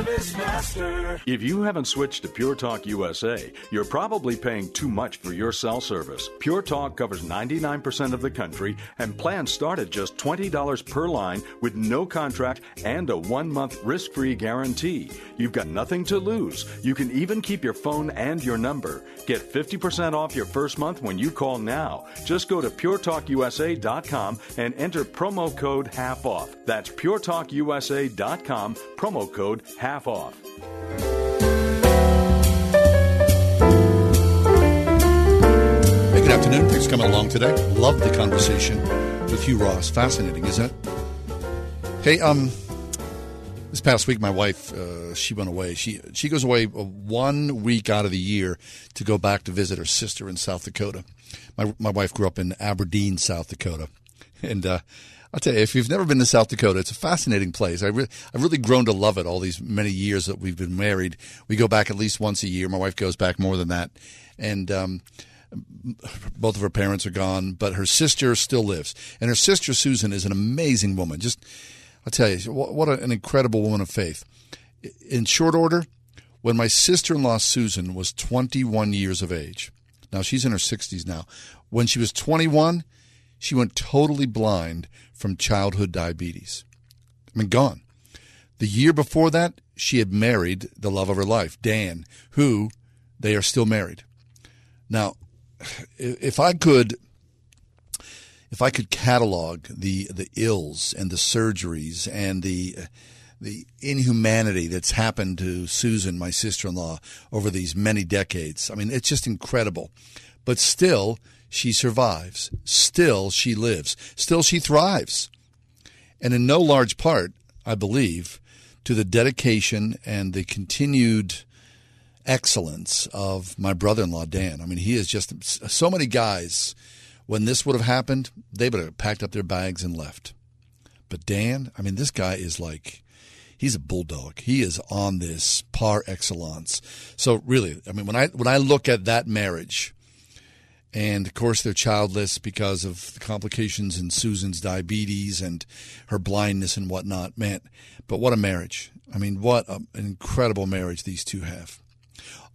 If you haven't switched to Pure Talk USA, you're probably paying too much for your cell service. Pure Talk covers 99% of the country, and plans start at just $20 per line with no contract and a one month risk free guarantee. You've got nothing to lose. You can even keep your phone and your number. Get 50% off your first month when you call now. Just go to puretalkusa.com and enter promo code half off. That's puretalkusa.com, promo code half Hey, good afternoon. Thanks for coming along today. Love the conversation with Hugh Ross. Fascinating, isn't it? Hey, um, this past week, my wife uh, she went away. She she goes away uh, one week out of the year to go back to visit her sister in South Dakota. My my wife grew up in Aberdeen, South Dakota, and uh, I'll tell you, if you've never been to South Dakota, it's a fascinating place. I re- I've really grown to love it all these many years that we've been married. We go back at least once a year. My wife goes back more than that, and. Um, both of her parents are gone, but her sister still lives. And her sister, Susan, is an amazing woman. Just, I'll tell you, what, an incredible woman of faith. In short order, when my sister in law, Susan, was 21 years of age, now she's in her 60s now, when she was 21, she went totally blind from childhood diabetes. I mean, gone. The year before that, she had married the love of her life, Dan, who they are still married. Now, if I could if I could catalog the the ills and the surgeries and the the inhumanity that's happened to Susan, my sister-in-law, over these many decades, I mean, it's just incredible. But still, she survives. Still, she lives. Still, she thrives. And in no large part, I believe, to the dedication and the continued excellence of my brother-in-law Dan. I mean, he is just so many guys. When this would have happened, they would have packed up their bags and left. But Dan, I mean, this guy is like he's a bulldog. He is on this par excellence. So really, I mean, when I when I look at that marriage, and of course they're childless because of the complications in Susan's diabetes and her blindness and whatnot. Man, but what a marriage! I mean, what a, an incredible marriage these two have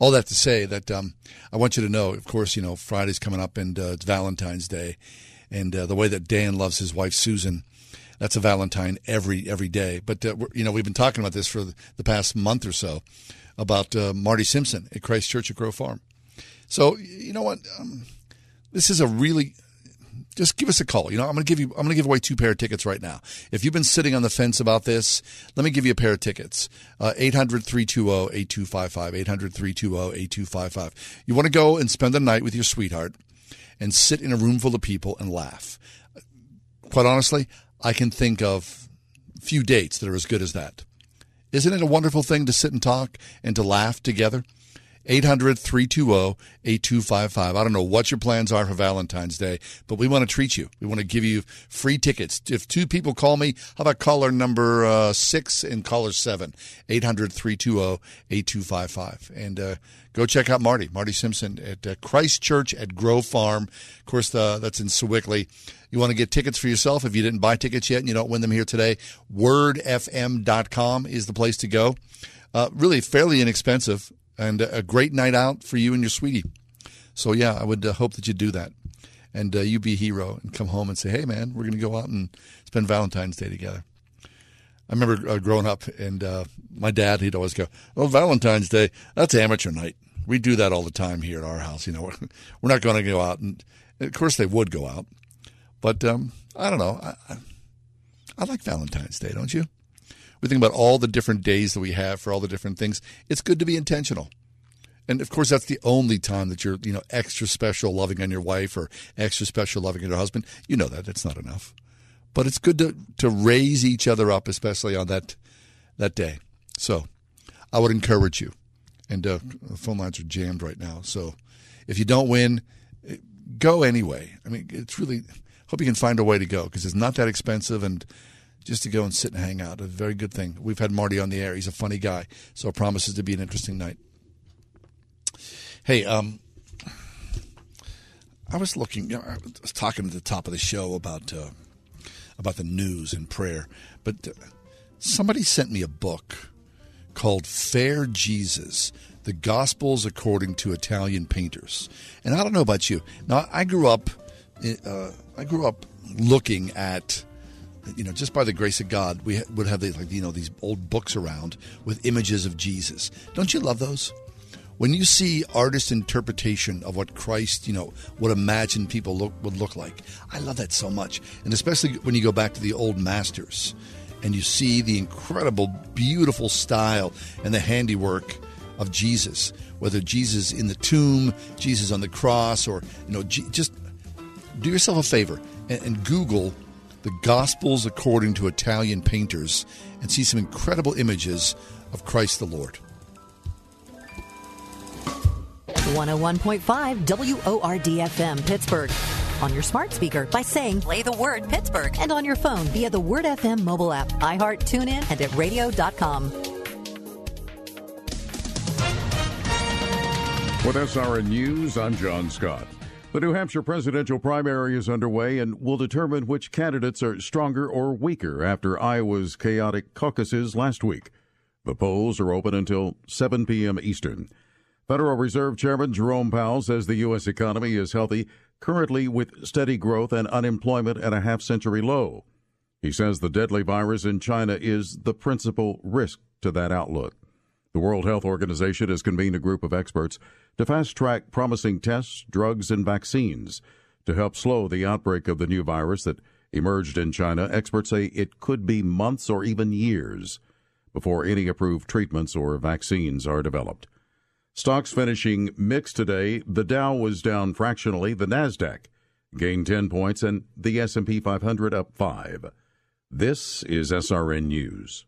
all that to say that um, I want you to know, of course, you know, Friday's coming up and uh, it's Valentine's Day. And uh, the way that Dan loves his wife, Susan, that's a Valentine every every day. But, uh, you know, we've been talking about this for the past month or so about uh, Marty Simpson at Christ Church at Grove Farm. So, you know what? Um, this is a really just give us a call. You know, I'm going to give you, I'm going to give away two pair of tickets right now. If you've been sitting on the fence about this, let me give you a pair of tickets. Uh, 800 320 8255. 800 320 8255. You want to go and spend the night with your sweetheart and sit in a room full of people and laugh. Quite honestly, I can think of few dates that are as good as that. Isn't it a wonderful thing to sit and talk and to laugh together? 800 320 8255. I don't know what your plans are for Valentine's Day, but we want to treat you. We want to give you free tickets. If two people call me, how about caller number uh, six and caller seven? 800 320 8255. And uh, go check out Marty, Marty Simpson at uh, Christ Church at Grove Farm. Of course, the, that's in Sewickley. You want to get tickets for yourself if you didn't buy tickets yet and you don't win them here today? WordFM.com is the place to go. Uh, really fairly inexpensive and a great night out for you and your sweetie. So yeah, I would uh, hope that you do that, and uh, you be a hero and come home and say, "Hey, man, we're going to go out and spend Valentine's Day together." I remember uh, growing up, and uh, my dad, he'd always go, "Oh, Valentine's Day, that's amateur night. We do that all the time here at our house. You know, we're, not going to go out." And of course, they would go out, but um, I don't know. I, I, I like Valentine's Day, don't you? We think about all the different days that we have for all the different things. It's good to be intentional. And of course, that's the only time that you're, you know, extra special loving on your wife or extra special loving on your husband. You know that. It's not enough. But it's good to, to raise each other up, especially on that that day. So I would encourage you. And uh, the phone lines are jammed right now. So if you don't win, go anyway. I mean, it's really, hope you can find a way to go because it's not that expensive. And just to go and sit and hang out, a very good thing. We've had Marty on the air. He's a funny guy. So it promises to be an interesting night. Hey, um, I was looking. You know, I was talking at the top of the show about uh, about the news and prayer, but uh, somebody sent me a book called "Fair Jesus: The Gospels According to Italian Painters." And I don't know about you. Now, I grew up. Uh, I grew up looking at you know, just by the grace of God, we would have these, like you know these old books around with images of Jesus. Don't you love those? when you see artist interpretation of what Christ, you know, would imagine people look, would look like, I love that so much. And especially when you go back to the old masters and you see the incredible, beautiful style and the handiwork of Jesus, whether Jesus in the tomb, Jesus on the cross, or, you know, just do yourself a favor and, and Google the Gospels according to Italian painters and see some incredible images of Christ the Lord. 101.5 WORD FM Pittsburgh. On your smart speaker by saying play the word Pittsburgh and on your phone via the Word FM mobile app, iHeart, TuneIn, and at radio.com. With SRN News, I'm John Scott. The New Hampshire presidential primary is underway and will determine which candidates are stronger or weaker after Iowa's chaotic caucuses last week. The polls are open until 7 p.m. Eastern. Federal Reserve Chairman Jerome Powell says the U.S. economy is healthy, currently with steady growth and unemployment at a half century low. He says the deadly virus in China is the principal risk to that outlook. The World Health Organization has convened a group of experts to fast track promising tests, drugs, and vaccines to help slow the outbreak of the new virus that emerged in China. Experts say it could be months or even years before any approved treatments or vaccines are developed. Stocks finishing mixed today. The Dow was down fractionally. The Nasdaq gained 10 points and the S&P 500 up 5. This is SRN News.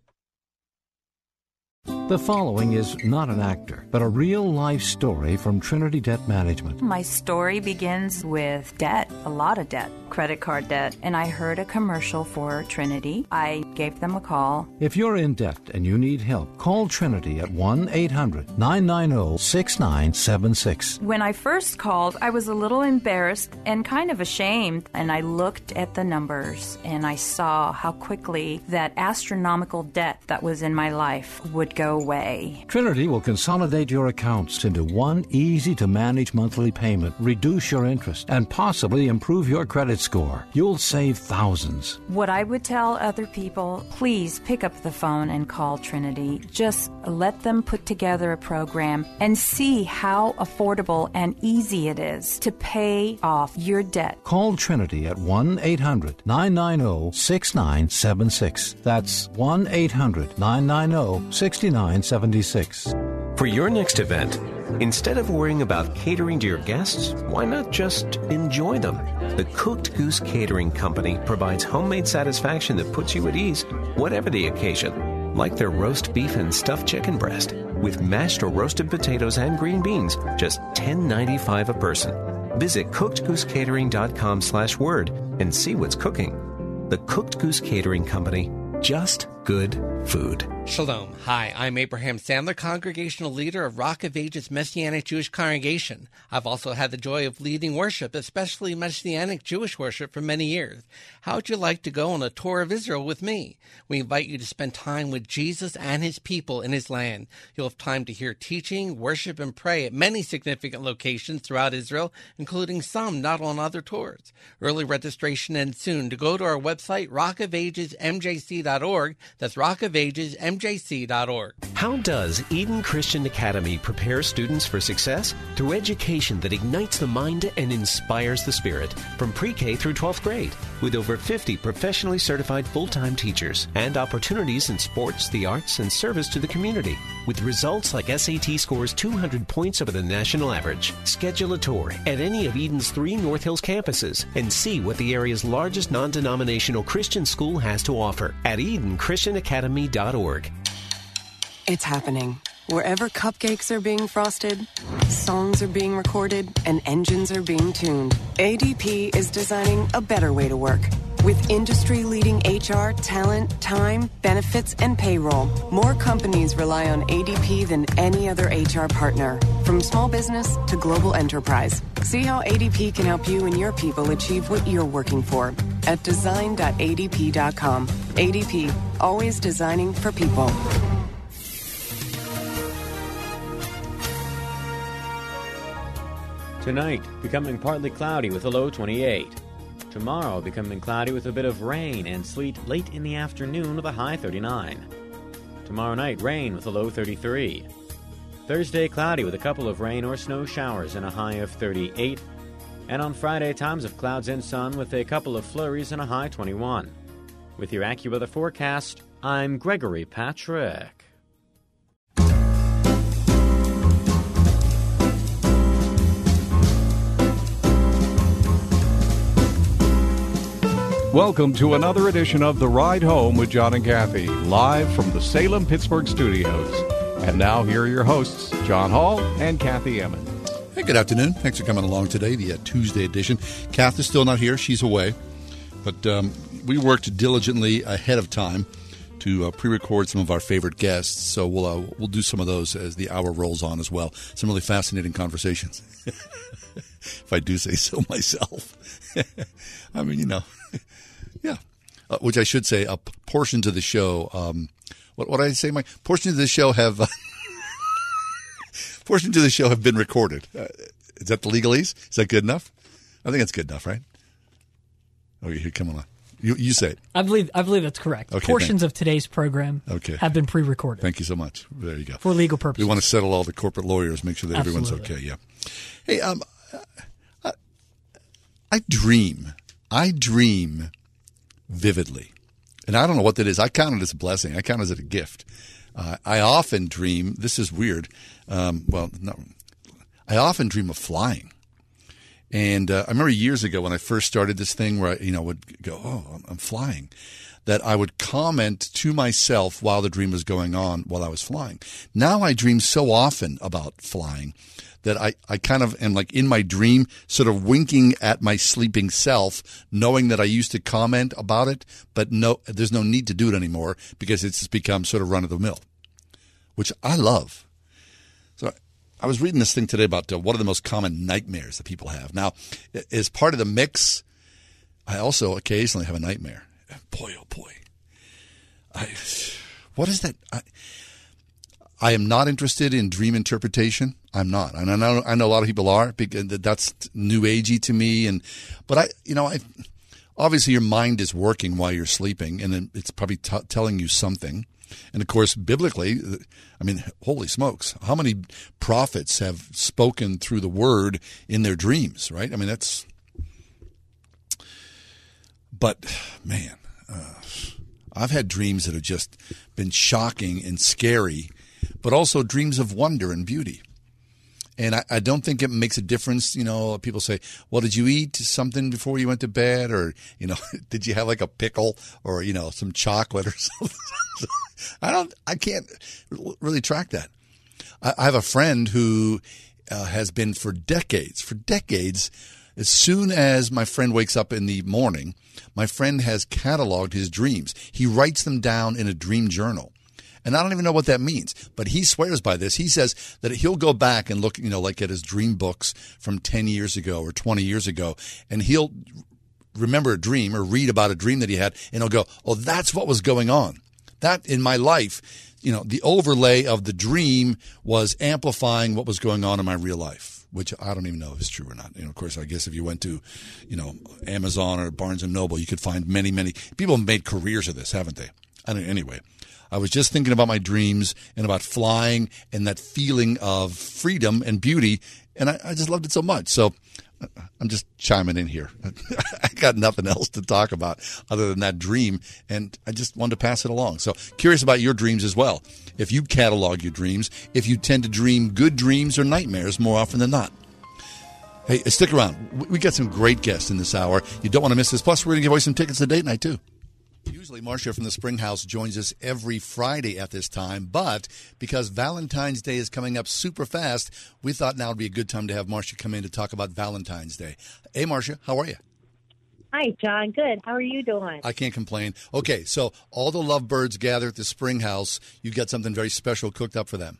The following is not an actor, but a real life story from Trinity Debt Management. My story begins with debt, a lot of debt, credit card debt, and I heard a commercial for Trinity. I gave them a call. If you're in debt and you need help, call Trinity at 1 800 990 6976. When I first called, I was a little embarrassed and kind of ashamed, and I looked at the numbers and I saw how quickly that astronomical debt that was in my life would go away. Trinity will consolidate your accounts into one easy to manage monthly payment, reduce your interest, and possibly improve your credit score. You'll save thousands. What I would tell other people please pick up the phone and call Trinity. Just let them put together a program and see how affordable and easy it is to pay off your debt. Call Trinity at 1 800 990 6976. That's 1 800 990 6976. For your next event, instead of worrying about catering to your guests, why not just enjoy them? The Cooked Goose Catering Company provides homemade satisfaction that puts you at ease, whatever the occasion, like their roast beef and stuffed chicken breast, with mashed or roasted potatoes and green beans, just $10.95 a person. Visit cookedgoosecatering.com slash word and see what's cooking. The Cooked Goose Catering Company, just good food. Shalom. Hi, I'm Abraham Sandler, congregational leader of Rock of Ages Messianic Jewish Congregation. I've also had the joy of leading worship, especially Messianic Jewish worship, for many years. How would you like to go on a tour of Israel with me? We invite you to spend time with Jesus and his people in his land. You'll have time to hear teaching, worship, and pray at many significant locations throughout Israel, including some not on other tours. Early registration ends soon. To go to our website, rockofagesmjc.org, That's rockofagesmjc.org. How does Eden Christian Academy prepare students for success? Through education that ignites the mind and inspires the spirit from pre K through 12th grade, with over 50 professionally certified full time teachers and opportunities in sports, the arts, and service to the community. With results like SAT scores 200 points over the national average. Schedule a tour at any of Eden's three North Hills campuses and see what the area's largest non denominational Christian school has to offer at EdenChristianAcademy.org. It's happening. Wherever cupcakes are being frosted, songs are being recorded, and engines are being tuned, ADP is designing a better way to work. With industry leading HR, talent, time, benefits, and payroll, more companies rely on ADP than any other HR partner. From small business to global enterprise. See how ADP can help you and your people achieve what you're working for at design.adp.com. ADP, always designing for people. Tonight, becoming partly cloudy with a low 28. Tomorrow, becoming cloudy with a bit of rain and sleet late in the afternoon with a high 39. Tomorrow night, rain with a low 33. Thursday, cloudy with a couple of rain or snow showers and a high of 38. And on Friday, times of clouds and sun with a couple of flurries and a high 21. With your AccuWeather forecast, I'm Gregory Patrick. Welcome to another edition of The Ride Home with John and Kathy, live from the Salem Pittsburgh studios. And now, here are your hosts, John Hall and Kathy Emmons. Hey, good afternoon. Thanks for coming along today, the uh, Tuesday edition. Kath is still not here. She's away. But um, we worked diligently ahead of time to uh, pre-record some of our favorite guests. So we'll uh, we'll do some of those as the hour rolls on as well. Some really fascinating conversations, if I do say so myself. I mean, you know, yeah. Uh, which I should say, a p- portions of the show. Um, what what I say? My portions of the show have uh, portions of the show have been recorded. Uh, is that the legalese? Is that good enough? I think that's good enough, right? Oh, here, come on. You you say it. I believe I believe that's correct. Okay, Portions of today's program Okay. have been pre-recorded Thank you so much. There you go. for legal purposes. We want to settle all the corporate lawyers, make sure that everyone's okay. Yeah. Hey, um, I, dream. I dream vividly, and I don't know what that is. I count it as a blessing. I count it as a gift. Uh, I often dream. This is weird. Um, well, no, I often dream of flying. And uh, I remember years ago when I first started this thing where I, you know, would go, "Oh, I'm flying," that I would comment to myself while the dream was going on while I was flying. Now I dream so often about flying that I, I kind of am like in my dream, sort of winking at my sleeping self, knowing that I used to comment about it, but no, there's no need to do it anymore because it's become sort of run of the mill, which I love. So I was reading this thing today about uh, what are the most common nightmares that people have. Now, as part of the mix, I also occasionally have a nightmare. Boy, oh boy, I what is that? I, I am not interested in dream interpretation. I'm not, and I know I know a lot of people are because that's new agey to me. And but I, you know, I obviously your mind is working while you're sleeping, and it's probably t- telling you something. And of course, biblically, I mean, holy smokes, how many prophets have spoken through the word in their dreams, right? I mean, that's. But man, uh, I've had dreams that have just been shocking and scary, but also dreams of wonder and beauty. And I, I don't think it makes a difference. You know, people say, well, did you eat something before you went to bed? Or, you know, did you have like a pickle or, you know, some chocolate or something? I don't, I can't really track that. I, I have a friend who uh, has been for decades, for decades, as soon as my friend wakes up in the morning, my friend has cataloged his dreams. He writes them down in a dream journal. And I don't even know what that means, but he swears by this. He says that he'll go back and look, you know, like at his dream books from 10 years ago or 20 years ago, and he'll remember a dream or read about a dream that he had, and he'll go, Oh, that's what was going on. That in my life, you know, the overlay of the dream was amplifying what was going on in my real life, which I don't even know if it's true or not. You know, of course, I guess if you went to, you know, Amazon or Barnes and Noble, you could find many, many people have made careers of this, haven't they? I don't, anyway, I was just thinking about my dreams and about flying and that feeling of freedom and beauty, and I, I just loved it so much. So uh, I'm just chiming in here. I got nothing else to talk about other than that dream, and I just wanted to pass it along. So curious about your dreams as well. If you catalog your dreams, if you tend to dream good dreams or nightmares more often than not. Hey, stick around. We got some great guests in this hour. You don't want to miss this. Plus, we're going to give away some tickets to date night, too. Usually, Marcia from the Spring House joins us every Friday at this time, but because Valentine's Day is coming up super fast, we thought now would be a good time to have Marcia come in to talk about Valentine's Day. Hey, Marcia, how are you? Hi, John. Good. How are you doing? I can't complain. Okay, so all the lovebirds gather at the Spring House. You got something very special cooked up for them.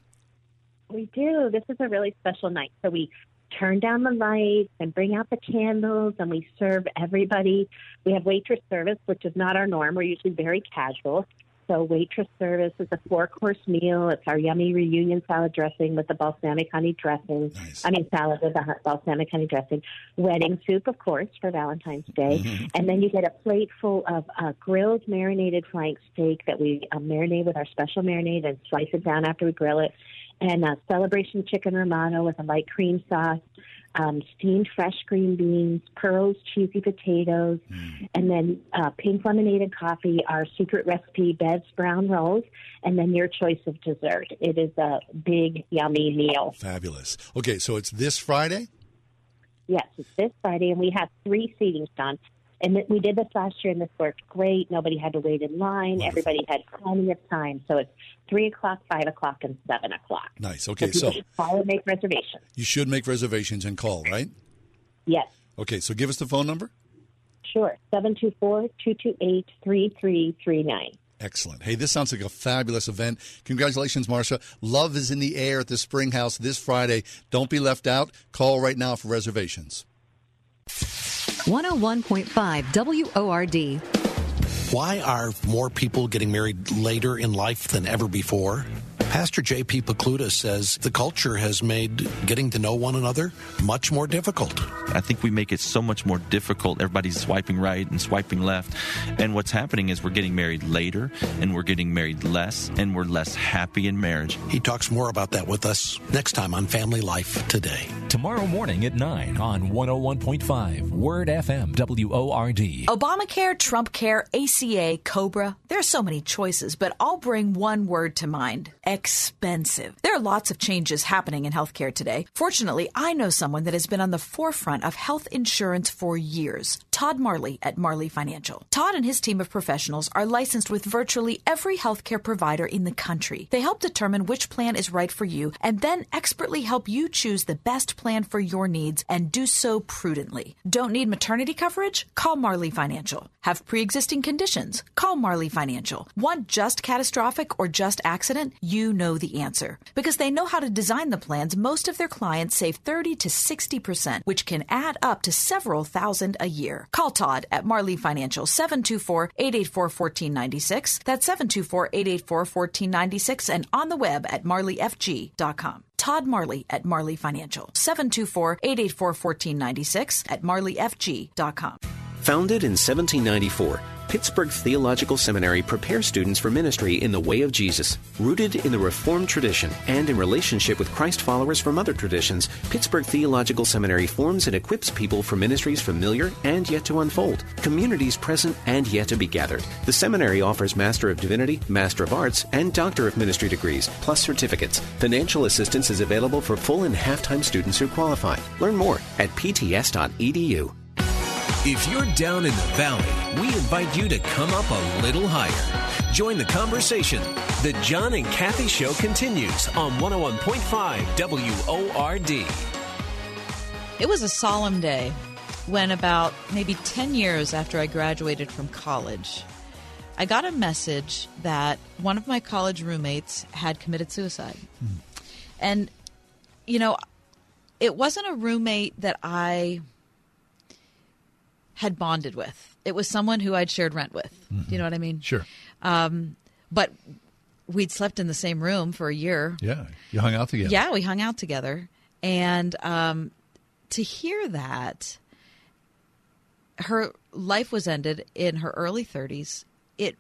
We do. This is a really special night. So we turn down the lights and bring out the candles and we serve everybody. We have waitress service, which is not our norm. We're usually very casual. So waitress service is a four course meal. It's our yummy reunion salad dressing with the balsamic honey dressing. I mean salad with the balsamic honey dressing. Wedding soup, of course, for Valentine's Day. And then you get a plate full of uh, grilled marinated flank steak that we uh, marinate with our special marinade and slice it down after we grill it. And uh, celebration chicken romano with a light cream sauce um, steamed fresh green beans, pearls, cheesy potatoes, and then uh, pink lemonade and coffee, our secret recipe, Bev's brown rolls, and then your choice of dessert. It is a big, yummy meal. Fabulous. Okay, so it's this Friday? Yes, it's this Friday, and we have three seatings, John. And th- we did this last year, and this worked great. Nobody had to wait in line. Everybody had plenty of time. So it's 3 o'clock, 5 o'clock, and 7 o'clock. Nice. Okay, so should call and make reservations. you should make reservations and call, right? Yes. Okay, so give us the phone number. Sure. 724-228-3339. Excellent. Hey, this sounds like a fabulous event. Congratulations, Marcia. Love is in the air at the Spring House this Friday. Don't be left out. Call right now for reservations. 101.5 WORD. Why are more people getting married later in life than ever before? Pastor J.P. Pokluda says the culture has made getting to know one another much more difficult. I think we make it so much more difficult. Everybody's swiping right and swiping left. And what's happening is we're getting married later and we're getting married less and we're less happy in marriage. He talks more about that with us next time on Family Life Today. Tomorrow morning at 9 on 101.5 Word FM WORD. Obamacare, Trump Care, ACA, Cobra. There are so many choices, but I'll bring one word to mind expensive. There are lots of changes happening in healthcare today. Fortunately, I know someone that has been on the forefront of health insurance for years Todd Marley at Marley Financial. Todd and his team of professionals are licensed with virtually every healthcare provider in the country. They help determine which plan is right for you and then expertly help you choose the best plan for your needs and do so prudently. Don't need maternity coverage? Call Marley Financial. Have pre existing conditions? Call Marley Financial. Want just catastrophic or just accident? You know the answer. Because they know how to design the plans, most of their clients save 30 to 60%, which can add up to several thousand a year. Call Todd at Marley Financial 724 884 1496. That's 724 884 1496 and on the web at marleyfg.com. Todd Marley at Marley Financial 724 884 1496 at marleyfg.com. Founded in 1794, Pittsburgh Theological Seminary prepares students for ministry in the way of Jesus. Rooted in the Reformed tradition and in relationship with Christ followers from other traditions, Pittsburgh Theological Seminary forms and equips people for ministries familiar and yet to unfold, communities present and yet to be gathered. The seminary offers Master of Divinity, Master of Arts, and Doctor of Ministry degrees, plus certificates. Financial assistance is available for full and half-time students who qualify. Learn more at pts.edu. If you're down in the valley, we invite you to come up a little higher. Join the conversation. The John and Kathy Show continues on 101.5 WORD. It was a solemn day when, about maybe 10 years after I graduated from college, I got a message that one of my college roommates had committed suicide. Hmm. And, you know, it wasn't a roommate that I had bonded with, it was someone who I'd shared rent with. Do you know what I mean? Sure. Um, but we'd slept in the same room for a year. Yeah, you hung out together. Yeah, we hung out together. And um, to hear that her life was ended in her early 30s, it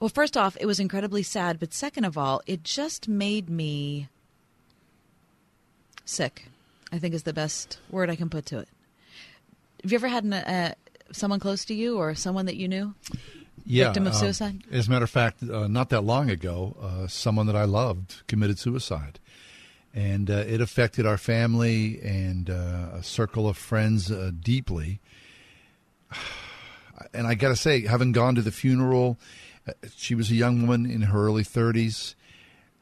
Well, first off, it was incredibly sad, but second of all, it just made me sick. I think is the best word I can put to it. Have you ever had an, uh, someone close to you or someone that you knew Yeah, victim of um, suicide? as a matter of fact, uh, not that long ago, uh, someone that I loved committed suicide. And uh, it affected our family and uh, a circle of friends uh, deeply. And I got to say, having gone to the funeral, uh, she was a young woman in her early 30s.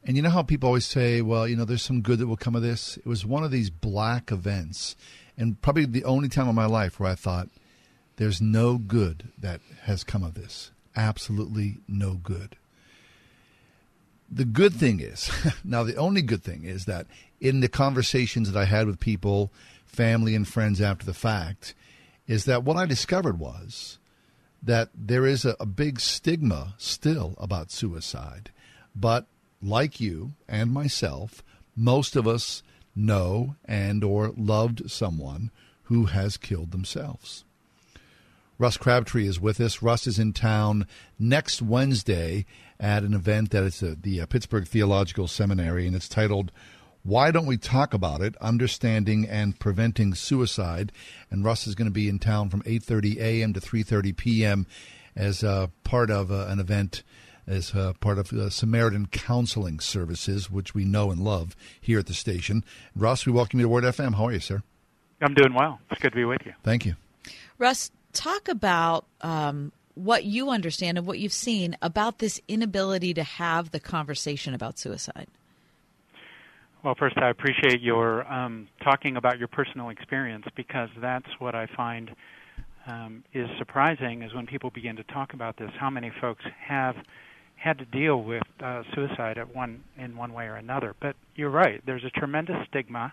And you know how people always say, well, you know, there's some good that will come of this? It was one of these black events. And probably the only time in my life where I thought, there's no good that has come of this. Absolutely no good. The good thing is, now the only good thing is that in the conversations that I had with people, family and friends after the fact, is that what I discovered was that there is a, a big stigma still about suicide. But like you and myself, most of us know and or loved someone who has killed themselves. Russ Crabtree is with us. Russ is in town next Wednesday at an event that is at the uh, Pittsburgh Theological Seminary, and it's titled "Why Don't We Talk About It: Understanding and Preventing Suicide." And Russ is going to be in town from 8:30 a.m. to 3:30 p.m. as uh, part of uh, an event as uh, part of uh, Samaritan Counseling Services, which we know and love here at the station. Russ, we welcome you to Word FM. How are you, sir? I'm doing well. It's good to be with you. Thank you. Russ, talk about um, what you understand and what you've seen about this inability to have the conversation about suicide. Well, first, I appreciate your um, talking about your personal experience because that's what I find um, is surprising is when people begin to talk about this, how many folks have had to deal with uh, suicide at one in one way or another. But you're right. There's a tremendous stigma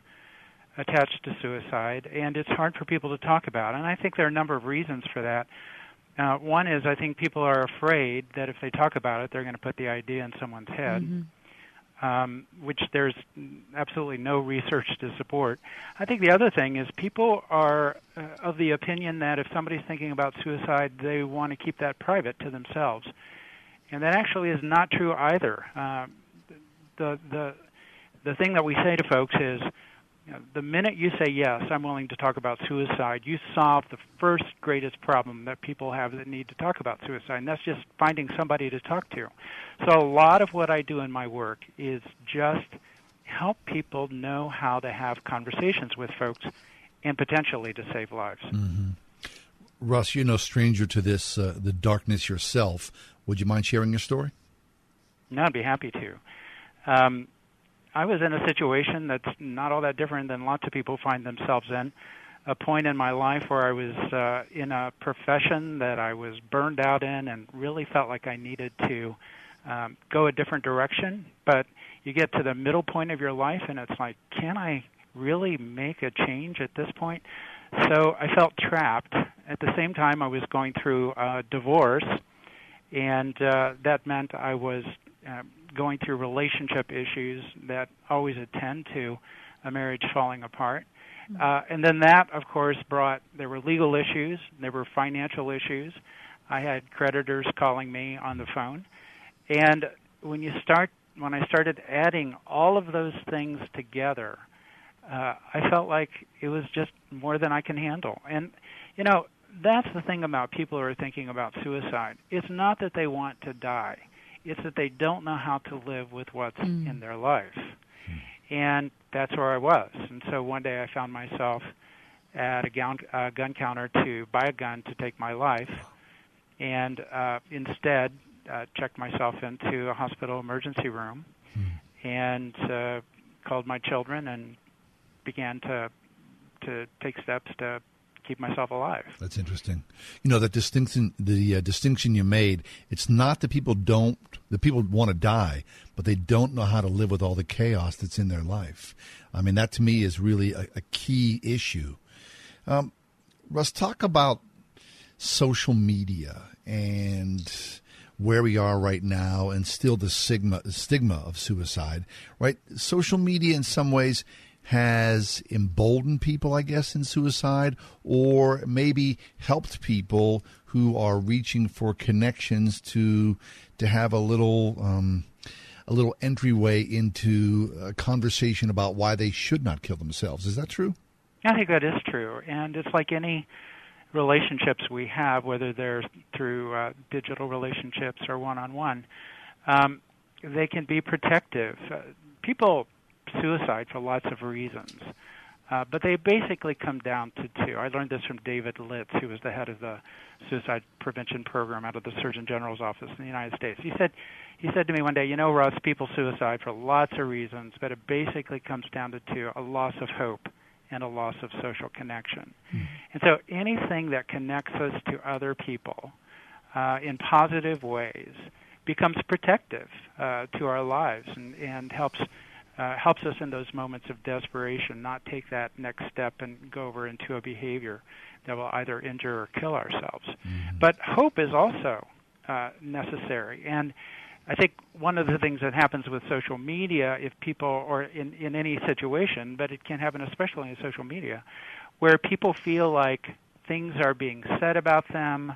attached to suicide, and it's hard for people to talk about. And I think there are a number of reasons for that. Uh, one is I think people are afraid that if they talk about it, they're going to put the idea in someone's head, um, which there's absolutely no research to support. I think the other thing is people are uh, of the opinion that if somebody's thinking about suicide, they want to keep that private to themselves, and that actually is not true either. Uh, the the the thing that we say to folks is you know, the minute you say yes, I'm willing to talk about suicide, you solve the first greatest problem that people have that need to talk about suicide, and that's just finding somebody to talk to. So a lot of what I do in my work is just help people know how to have conversations with folks and potentially to save lives. Mm-hmm. Russ, you're no stranger to this, uh, the darkness yourself. Would you mind sharing your story? No, I'd be happy to. Um, I was in a situation that's not all that different than lots of people find themselves in. A point in my life where I was uh, in a profession that I was burned out in and really felt like I needed to um, go a different direction. But you get to the middle point of your life and it's like, can I really make a change at this point? So I felt trapped. At the same time, I was going through a divorce, and uh, that meant I was uh, going through relationship issues that always attend to a marriage falling apart. Uh, and then that, of course, brought there were legal issues, there were financial issues. I had creditors calling me on the phone, and when you start, when I started adding all of those things together, uh, I felt like it was just more than I can handle. And you know, that's the thing about people who are thinking about suicide. It's not that they want to die it's that they don't know how to live with what's Mm. in their life. And that's where I was. And so one day I found myself at a gun, uh, gun counter to buy a gun to take my life, and uh, instead uh, checked myself into a hospital emergency room and uh, called my children and began to to take steps to keep myself alive. That's interesting. You know that distinction, the uh, distinction you made. It's not that people don't, the people want to die, but they don't know how to live with all the chaos that's in their life. I mean, that to me is really a, a key issue. Um, Russ, talk about social media and where we are right now, and still the stigma, stigma of suicide. Right, social media in some ways has emboldened people, I guess, in suicide, or maybe helped people who are reaching for connections to to have a little um, a little entryway into a conversation about why they should not kill themselves. Is that true? I think that is true, and it's like any relationships we have, whether they're through uh, digital relationships or one-on-one, um, they can be protective. Uh, people suicide for lots of reasons, uh, but they basically come down to two. I learned this from David Litts, who was the head of the suicide prevention program out of the Surgeon General's office in the United States. He said, he said to me one day, "You know, Russ, people suicide for lots of reasons, but it basically comes down to two: a loss of hope." and a loss of social connection. Mm-hmm. And so anything that connects us to other people uh, in positive ways becomes protective uh, to our lives and, and helps uh, helps us in those moments of desperation not take that next step and go over into a behavior that will either injure or kill ourselves. Mm-hmm. But hope is also uh, necessary. And I think one of the things that happens with social media, if people, or in, in any situation, but it can happen especially in social media, where people feel like things are being said about them,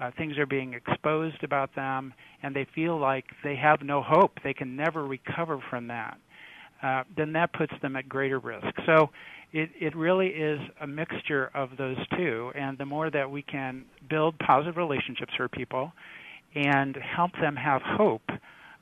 uh, things are being exposed about them, and they feel like they have no hope, they can never recover from that, uh, then that puts them at greater risk. So it, it really is a mixture of those two, and the more that we can build positive relationships for people, and help them have hope,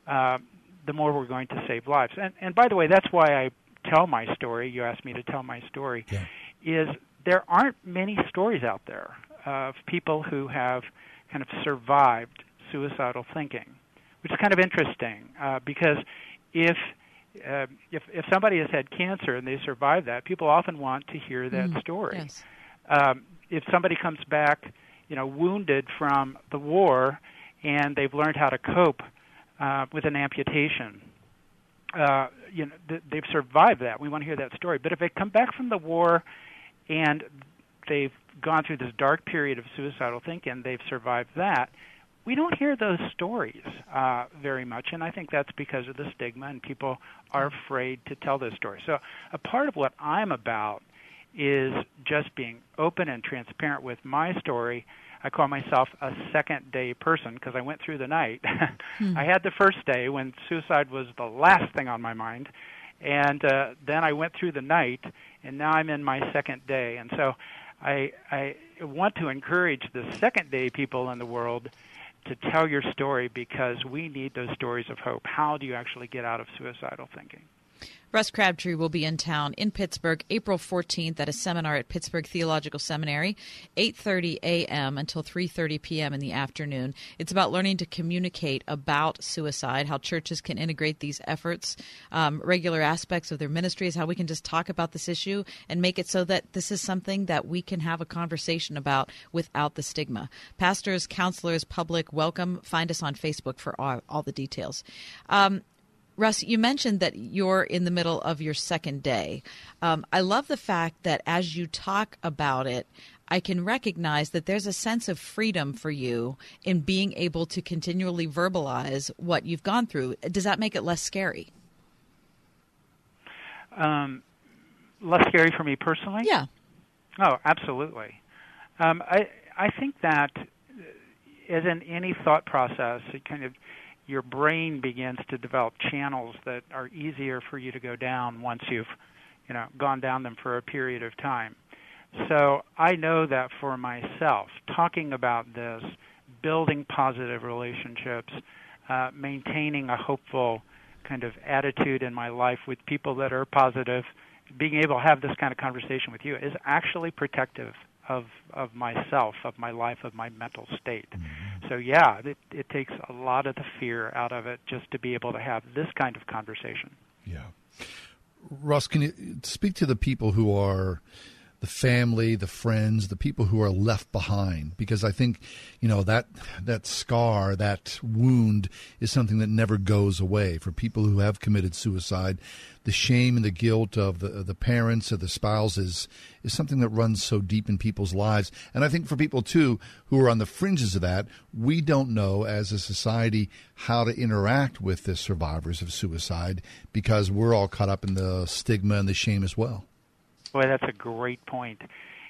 uh, the more we're going to save lives. And, and by the way, that's why I tell my story. You asked me to tell my story. Yeah. Is there aren't many stories out there of people who have kind of survived suicidal thinking, which is kind of interesting uh, because if uh, if if somebody has had cancer and they survive that, people often want to hear that mm, story. Yes. Um, if somebody comes back, you know, wounded from the war and they've learned how to cope uh, with an amputation. Uh, you know, th- they've survived that. We want to hear that story. But if they come back from the war and they've gone through this dark period of suicidal thinking, they've survived that. We don't hear those stories uh, very much, and I think that's because of the stigma, and people are afraid to tell those stories. So, a part of what I'm about is just being open and transparent with my story I call myself a second day person because I went through the night. hmm. I had the first day when suicide was the last thing on my mind, and uh, then I went through the night, and now I'm in my second day. And so, I I want to encourage the second day people in the world to tell your story because we need those stories of hope. How do you actually get out of suicidal thinking? Russ Crabtree will be in town in Pittsburgh April 14th at a seminar at Pittsburgh Theological Seminary, 8:30 a.m. until 3:30 p.m. in the afternoon. It's about learning to communicate about suicide, how churches can integrate these efforts, um, regular aspects of their ministries, how we can just talk about this issue and make it so that this is something that we can have a conversation about without the stigma. Pastors, counselors, public, welcome. Find us on Facebook for all, all the details. Um, Russ, you mentioned that you're in the middle of your second day. Um, I love the fact that as you talk about it, I can recognize that there's a sense of freedom for you in being able to continually verbalize what you've gone through. Does that make it less scary? Um, less scary for me personally? Yeah. Oh, absolutely. Um, I I think that as in any thought process, it kind of your brain begins to develop channels that are easier for you to go down once you've you know gone down them for a period of time. So i know that for myself talking about this building positive relationships uh, maintaining a hopeful kind of attitude in my life with people that are positive being able to have this kind of conversation with you is actually protective of of myself, of my life, of my mental state. Mm-hmm. So yeah, it, it takes a lot of the fear out of it just to be able to have this kind of conversation. Yeah, Russ, can you speak to the people who are the family, the friends, the people who are left behind. Because I think, you know, that that scar, that wound, is something that never goes away. For people who have committed suicide, the shame and the guilt of the the parents or the spouses is something that runs so deep in people's lives. And I think for people too who are on the fringes of that, we don't know as a society how to interact with the survivors of suicide because we're all caught up in the stigma and the shame as well. Boy, that's a great point.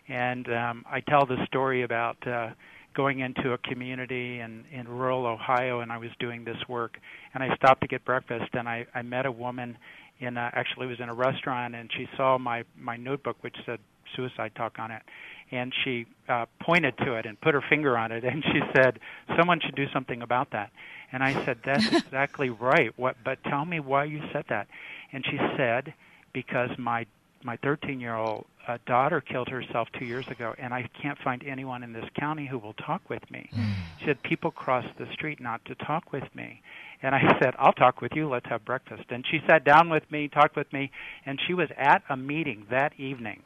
And um, I tell the story about uh, going into a community in, in rural Ohio, and I was doing this work, and I stopped to get breakfast, and I, I met a woman in a, actually it was in a restaurant, and she saw my my notebook which said suicide talk on it, and she uh, pointed to it and put her finger on it, and she said, "Someone should do something about that." And I said, "That's exactly right. What? But tell me why you said that." And she said, "Because my my 13 year old uh, daughter killed herself two years ago, and I can't find anyone in this county who will talk with me. Hmm. She said, People cross the street not to talk with me. And I said, I'll talk with you. Let's have breakfast. And she sat down with me, talked with me, and she was at a meeting that evening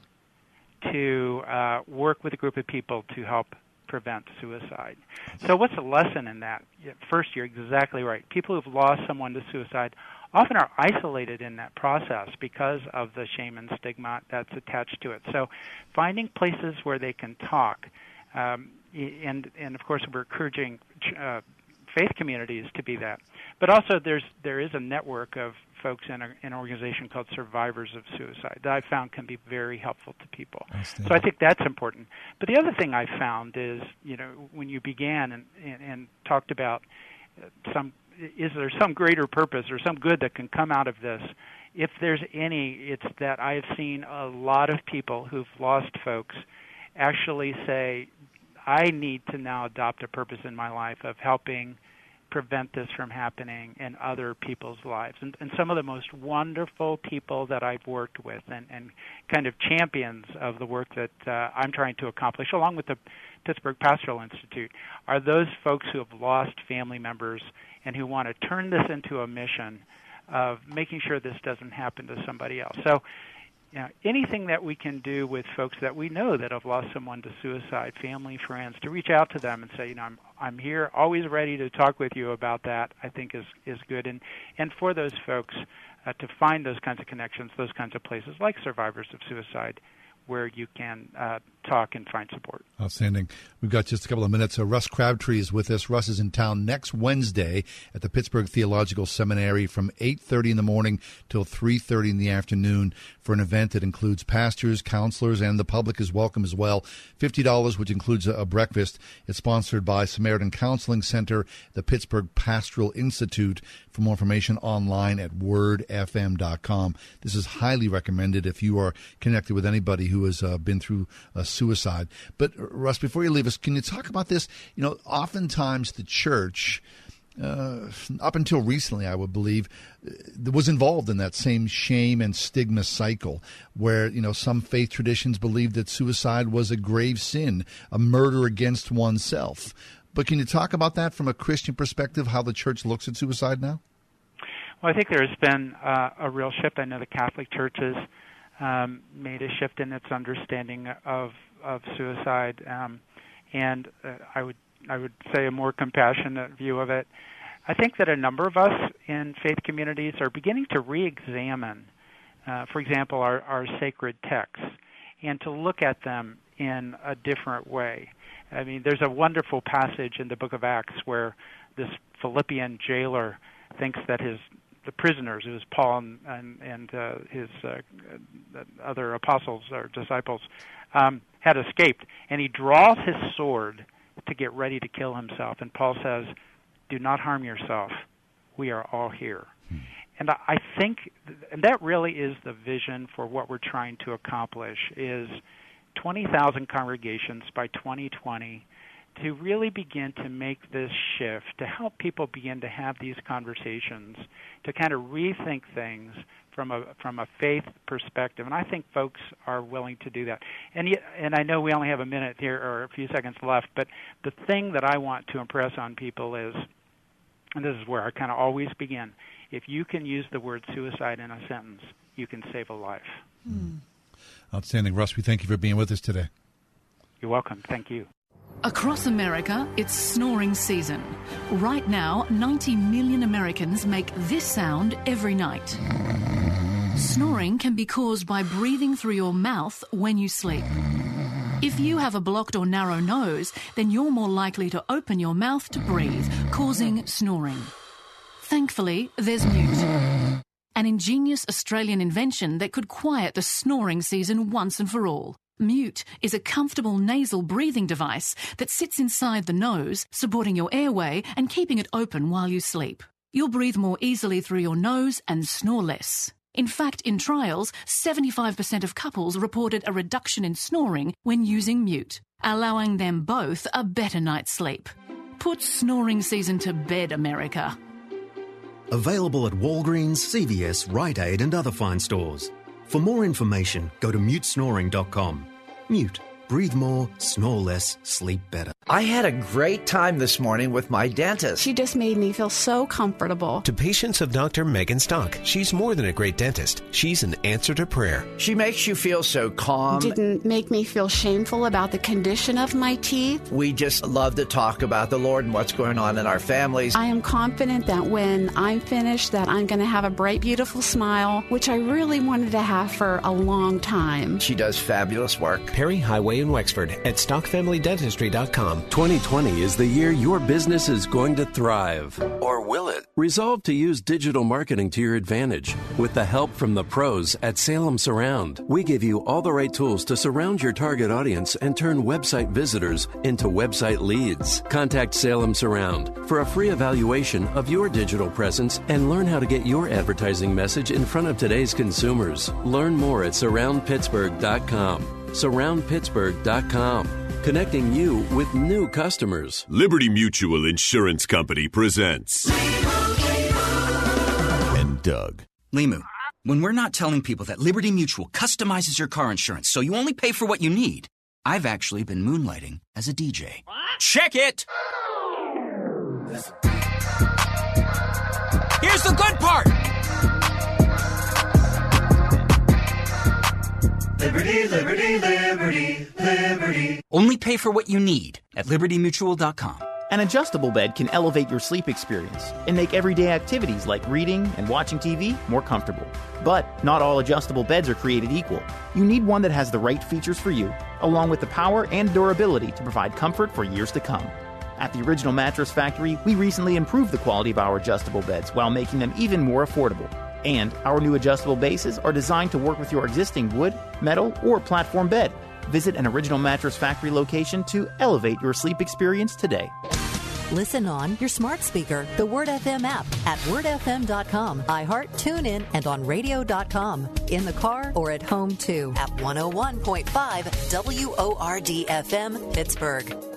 to uh, work with a group of people to help prevent suicide. So, what's the lesson in that? First, you're exactly right. People who've lost someone to suicide often are isolated in that process because of the shame and stigma that's attached to it. So, finding places where they can talk, um, and and of course, we're encouraging uh, faith communities to be that. But also, there's there is a network of folks in a, an organization called Survivors of Suicide that I found can be very helpful to people. So I think that's important. But the other thing I found is, you know, when you began and, and, and talked about some is there some greater purpose or some good that can come out of this? If there's any, it's that I've seen a lot of people who've lost folks actually say, I need to now adopt a purpose in my life of helping prevent this from happening in other people's lives. And, and some of the most wonderful people that I've worked with and, and kind of champions of the work that uh, I'm trying to accomplish, along with the Pittsburgh Pastoral Institute, are those folks who have lost family members and who want to turn this into a mission of making sure this doesn't happen to somebody else. So, you know, anything that we can do with folks that we know that have lost someone to suicide, family, friends, to reach out to them and say, you know, I'm I'm here, always ready to talk with you about that. I think is is good, and and for those folks uh, to find those kinds of connections, those kinds of places like survivors of suicide, where you can uh, talk and find support. Outstanding. We've got just a couple of minutes. So Russ Crabtree is with us. Russ is in town next Wednesday at the Pittsburgh Theological Seminary from 8:30 in the morning till 3:30 in the afternoon for an event that includes pastors, counselors, and the public is welcome as well. $50, which includes a, a breakfast. It's sponsored by Samaritan Counseling Center, the Pittsburgh Pastoral Institute. For more information, online at wordfm.com. This is highly recommended if you are connected with anybody who has uh, been through a suicide. But uh, Russ, before you leave us, can you talk about this? You know, oftentimes the church. Uh, up until recently, I would believe, uh, was involved in that same shame and stigma cycle, where you know some faith traditions believed that suicide was a grave sin, a murder against oneself. But can you talk about that from a Christian perspective, how the church looks at suicide now? Well, I think there has been uh, a real shift. I know the Catholic churches um, made a shift in its understanding of of suicide, um, and uh, I would I would say a more compassionate view of it. I think that a number of us in faith communities are beginning to re-examine, uh, for example, our, our sacred texts, and to look at them in a different way. I mean, there's a wonderful passage in the book of Acts where this Philippian jailer thinks that his the prisoners, it was Paul and and, and uh, his uh, other apostles or disciples, um, had escaped, and he draws his sword to get ready to kill himself. And Paul says, "Do not harm yourself. We are all here." And I think, and that really is the vision for what we're trying to accomplish: is 20,000 congregations by 2020 to really begin to make this shift, to help people begin to have these conversations, to kind of rethink things from a from a faith perspective. And I think folks are willing to do that. And yet, and I know we only have a minute here or a few seconds left, but the thing that I want to impress on people is, and this is where I kind of always begin, if you can use the word suicide in a sentence, you can save a life. Hmm. Outstanding. Russ, we thank you for being with us today. You're welcome. Thank you. Across America, it's snoring season. Right now, 90 million Americans make this sound every night. Snoring can be caused by breathing through your mouth when you sleep. If you have a blocked or narrow nose, then you're more likely to open your mouth to breathe, causing snoring. Thankfully, there's Mute, an ingenious Australian invention that could quiet the snoring season once and for all. Mute is a comfortable nasal breathing device that sits inside the nose, supporting your airway and keeping it open while you sleep. You'll breathe more easily through your nose and snore less. In fact, in trials, 75% of couples reported a reduction in snoring when using Mute, allowing them both a better night's sleep. Put snoring season to bed, America. Available at Walgreens, CVS, Rite Aid, and other fine stores. For more information, go to mutesnoring.com. Mute. Breathe more, snore less, sleep better. I had a great time this morning with my dentist. She just made me feel so comfortable. To patients of Dr. Megan Stock, she's more than a great dentist. She's an answer to prayer. She makes you feel so calm. Didn't make me feel shameful about the condition of my teeth. We just love to talk about the Lord and what's going on in our families. I am confident that when I'm finished that I'm going to have a bright beautiful smile, which I really wanted to have for a long time. She does fabulous work. Perry Highway in Wexford at stockfamilydentistry.com. 2020 is the year your business is going to thrive. Or will it? Resolve to use digital marketing to your advantage. With the help from the pros at Salem Surround, we give you all the right tools to surround your target audience and turn website visitors into website leads. Contact Salem Surround for a free evaluation of your digital presence and learn how to get your advertising message in front of today's consumers. Learn more at surroundpittsburgh.com. Surroundpittsburgh.com connecting you with new customers. Liberty Mutual Insurance Company presents. And Doug. Limu, when we're not telling people that Liberty Mutual customizes your car insurance so you only pay for what you need, I've actually been moonlighting as a DJ. Check it! Here's the good part! Liberty, liberty, liberty, liberty. Only pay for what you need at libertymutual.com. An adjustable bed can elevate your sleep experience and make everyday activities like reading and watching TV more comfortable. But not all adjustable beds are created equal. You need one that has the right features for you, along with the power and durability to provide comfort for years to come. At the Original Mattress Factory, we recently improved the quality of our adjustable beds while making them even more affordable. And our new adjustable bases are designed to work with your existing wood, metal, or platform bed. Visit an Original Mattress Factory location to elevate your sleep experience today. Listen on your smart speaker, the Word FM app at wordfm.com, iHeart, TuneIn, and on radio.com. In the car or at home too at 101.5 WORD FM, Pittsburgh.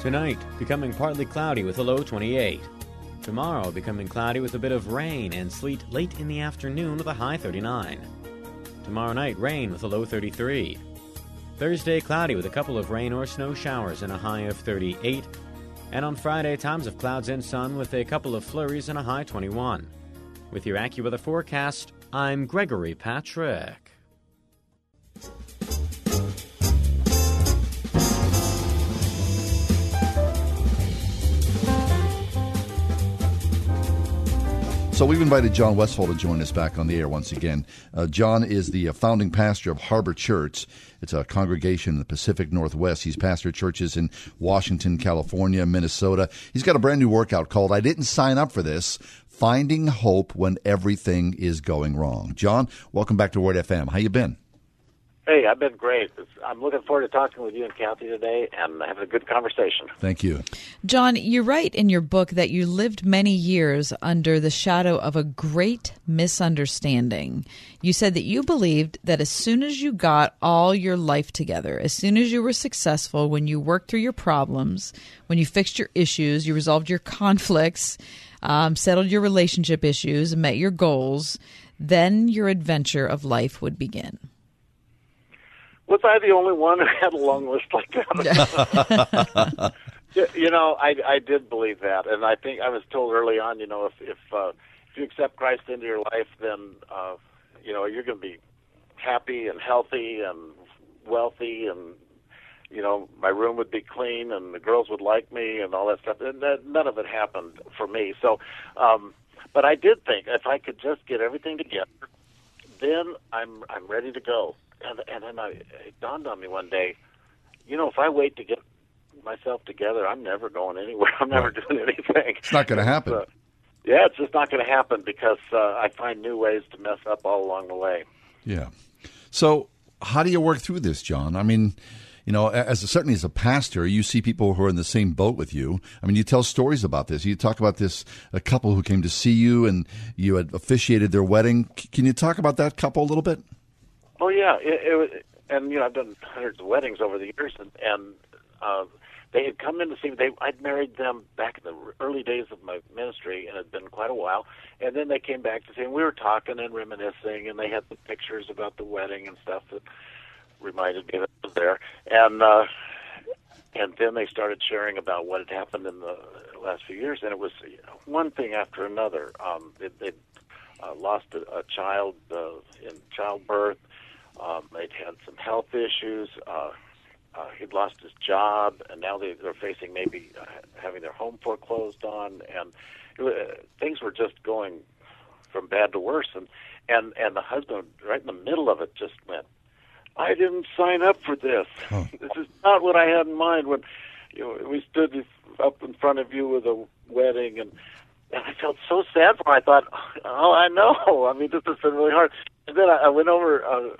Tonight, becoming partly cloudy with a low 28. Tomorrow, becoming cloudy with a bit of rain and sleet late in the afternoon with a high 39. Tomorrow night, rain with a low 33. Thursday, cloudy with a couple of rain or snow showers and a high of 38. And on Friday, times of clouds and sun with a couple of flurries and a high 21. With your AccuWeather forecast, I'm Gregory Patrick. So we've invited John Westfall to join us back on the air once again. Uh, John is the uh, founding pastor of Harbor Church. It's a congregation in the Pacific Northwest. He's pastored churches in Washington, California, Minnesota. He's got a brand new workout called "I Didn't Sign Up for This." Finding hope when everything is going wrong. John, welcome back to Word FM. How you been? Hey, I've been great. I'm looking forward to talking with you and Kathy today and having a good conversation. Thank you. John, you write in your book that you lived many years under the shadow of a great misunderstanding. You said that you believed that as soon as you got all your life together, as soon as you were successful, when you worked through your problems, when you fixed your issues, you resolved your conflicts, um, settled your relationship issues, met your goals, then your adventure of life would begin. Was I the only one who had a long list like that? you know, I I did believe that, and I think I was told early on, you know, if if uh, if you accept Christ into your life, then uh, you know you're going to be happy and healthy and wealthy, and you know my room would be clean, and the girls would like me, and all that stuff. And that, none of it happened for me. So, um, but I did think if I could just get everything together, then I'm I'm ready to go. And and then I, it dawned on me one day, you know, if I wait to get myself together, I'm never going anywhere. I'm never doing anything. It's not going to happen. Uh, yeah, it's just not going to happen because uh, I find new ways to mess up all along the way. Yeah. So, how do you work through this, John? I mean, you know, as certainly as a pastor, you see people who are in the same boat with you. I mean, you tell stories about this. You talk about this a couple who came to see you, and you had officiated their wedding. C- Can you talk about that couple a little bit? Oh yeah, it, it was, and you know I've done hundreds of weddings over the years, and and uh, they had come in to see me. They I'd married them back in the early days of my ministry, and it had been quite a while. And then they came back to see, and we were talking and reminiscing, and they had the pictures about the wedding and stuff that reminded me that I was there. And uh, and then they started sharing about what had happened in the last few years, and it was one thing after another. Um, they, they'd uh, lost a, a child uh, in childbirth. Um, they'd had some health issues. Uh, uh, he'd lost his job, and now they, they're facing maybe uh, having their home foreclosed on, and uh, things were just going from bad to worse. And and and the husband, right in the middle of it, just went, "I didn't sign up for this. This is not what I had in mind when you know we stood up in front of you with a wedding and." And I felt so sad for him. I thought, oh, I know. I mean, this has been really hard. And then I, I went over, uh,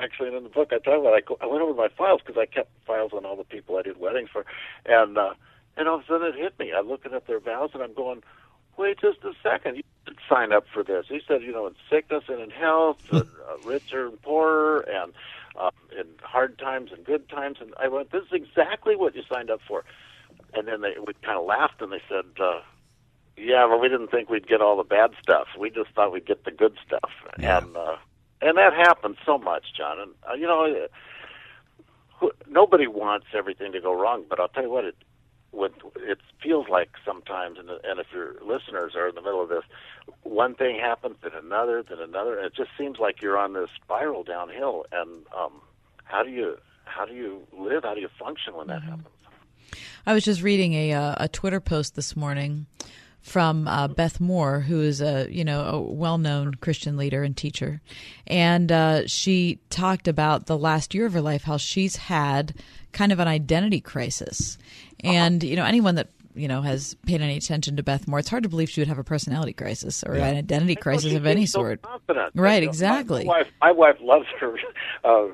actually, in the book I talk about, I, go, I went over my files because I kept files on all the people I did weddings for, and uh, and all of a sudden it hit me. I'm looking at their vows and I'm going, wait just a second, you did sign up for this. He said, you know, in sickness and in health, and, uh, richer and poorer, and uh, in hard times and good times. And I went, this is exactly what you signed up for. And then they we kind of laughed and they said. uh yeah, well, we didn't think we'd get all the bad stuff. We just thought we'd get the good stuff, and uh, and that happens so much, John. And uh, you know, who- nobody wants everything to go wrong. But I'll tell you what, it what it feels like sometimes, and, and if your listeners are in the middle of this, one thing happens, then another, then another, and it just seems like you're on this spiral downhill. And um, how do you how do you live? How do you function when that happens? I was just reading a uh, a Twitter post this morning from uh, Beth Moore, who is a you know a well known Christian leader and teacher, and uh, she talked about the last year of her life how she's had kind of an identity crisis, and you know anyone that you know has paid any attention to Beth Moore, it's hard to believe she would have a personality crisis or an identity crisis of any so sort. confident. Right, You know, exactly. My, my wife, my wife loves her uh,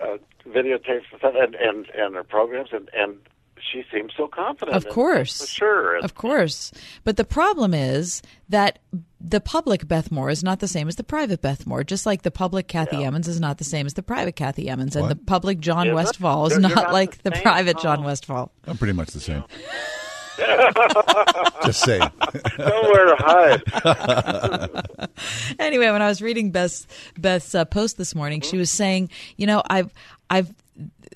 uh, videotapes and, and and and her programs, and and she seems so confident. Of course. for sure. Of course. But the problem is that the public Beth Moore is not the same as the private Beth Moore, just like the public Kathy Emmons is not the same as the private Kathy Emmons, and the public John Yeah, Westfall is they're- they're not, not like the the same? private John Oh. Westfall. I'm pretty much the same. Just saying. Nowhere to hide. anyway, when I was reading Beth's Beth's uh, post this morning, she was saying, you know, I've I've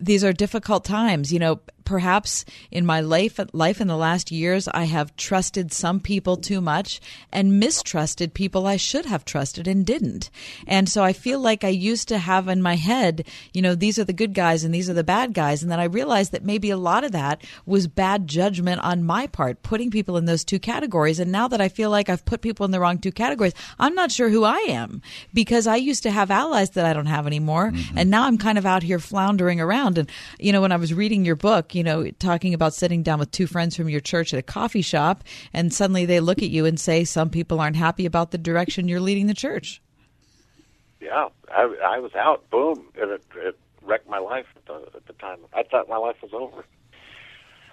these are difficult times. You know, perhaps in my life life in the last years, I have trusted some people too much and mistrusted people I should have trusted and didn't. And so I feel like I used to have in my head, you know, these are the good guys and these are the bad guys, and then I realized that maybe a lot of that was bad judgment on my part, putting people in those two categories. And now that I feel like I've put people in the wrong two categories, I'm not sure who I am because I used to have allies that I don't have anymore, mm-hmm. and now I'm kind of out here floundering around. And you know, when I was reading your book, you know, talking about sitting down with two friends from your church at a coffee shop, and suddenly they look at you and say, "Some people aren't happy about the direction you're leading the church." Yeah, I, I was out. Boom, and it, it wrecked my life at the, at the time. I thought my life was over.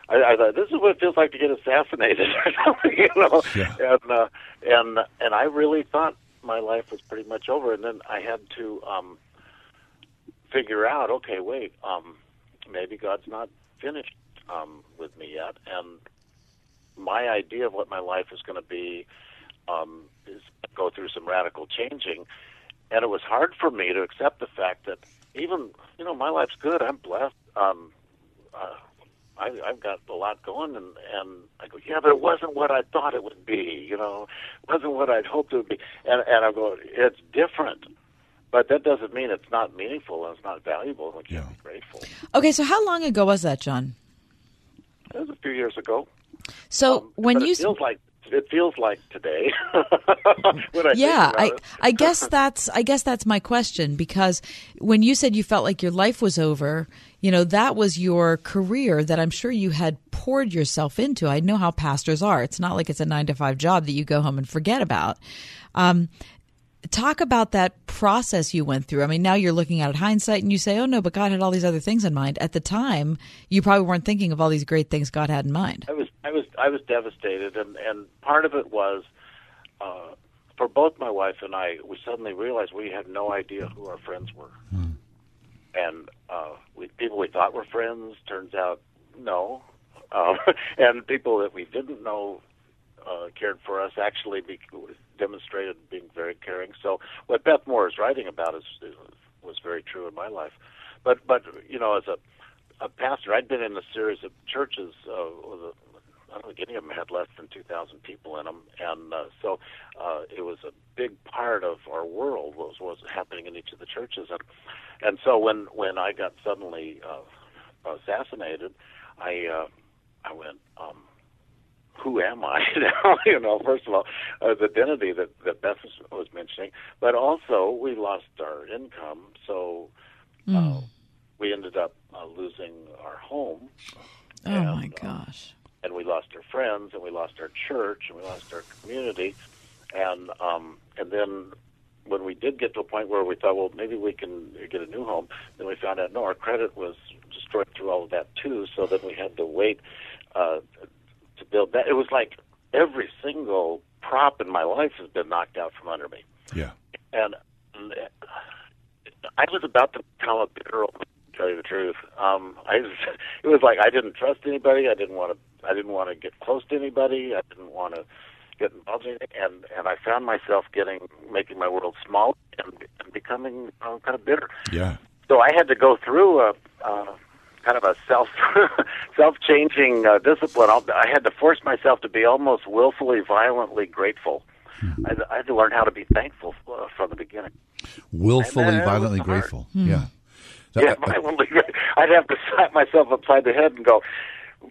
I, I thought this is what it feels like to get assassinated, or something, you know. And uh, and and I really thought my life was pretty much over. And then I had to um, figure out, okay, wait, um, maybe God's not finished um, with me yet, and my idea of what my life is going to be um, is go through some radical changing. And it was hard for me to accept the fact that even you know my life's good. I'm blessed. Um, uh, I, I've got a lot going, and and I go, yeah, but it wasn't what I thought it would be. You know, it wasn't what I'd hoped it would be. And and I go, it's different. But that doesn't mean it's not meaningful and it's not valuable. We can't be grateful. Okay, so how long ago was that, John? It was a few years ago. So when Um, But you it feels like it feels like today. I yeah, I. I guess that's I guess that's my question because when you said you felt like your life was over, you know, that was your career that I'm sure you had poured yourself into. I know how pastors are. It's not like it's a 9 to 5 job that you go home and forget about. Um talk about that process you went through. I mean, now you're looking at it hindsight and you say, "Oh no, but God had all these other things in mind." At the time, you probably weren't thinking of all these great things God had in mind. I was I was I was devastated, and and part of it was uh, for both my wife and I. We suddenly realized we had no idea who our friends were, and uh, we, people we thought were friends turns out no, uh, and people that we didn't know uh, cared for us actually be, demonstrated being very caring. So what Beth Moore is writing about is, was very true in my life. But but you know as a a pastor, I'd been in a series of churches. Uh, with a, I don't think any of them had less than 2,000 people in them, and uh, so uh, it was a big part of our world was was happening in each of the churches, and and so when when I got suddenly uh, assassinated, I uh, I went, um, who am I now? you know, first of all, uh, the identity that that Beth was, was mentioning, but also we lost our income, so Mm. we ended up uh, losing our home Oh my gosh. and we lost our friends and we lost our church and we lost our community and um and then when we did get to a point where we thought well maybe we can get a new home then we found out no our credit was destroyed through all of that too so then we had to wait uh to build that it was like every single prop in my life has been knocked out from under me Yeah. and I was about to become a bitter old man, to tell you the truth. Um, I was, it was like I didn't trust anybody. I didn't want to. I didn't want to get close to anybody. I didn't want to get involved in anything. And and I found myself getting making my world small and, and becoming uh, kind of bitter. Yeah. So I had to go through a. Uh, kind of a self self changing uh, discipline. I'll, I had to force myself to be almost willfully, violently grateful. I, I had to learn how to be thankful uh, from the beginning. Willfully, And, it was violently hard. grateful. Hmm. Yeah. Yeah, violently. gra- I'd have to slap myself upside the head and go,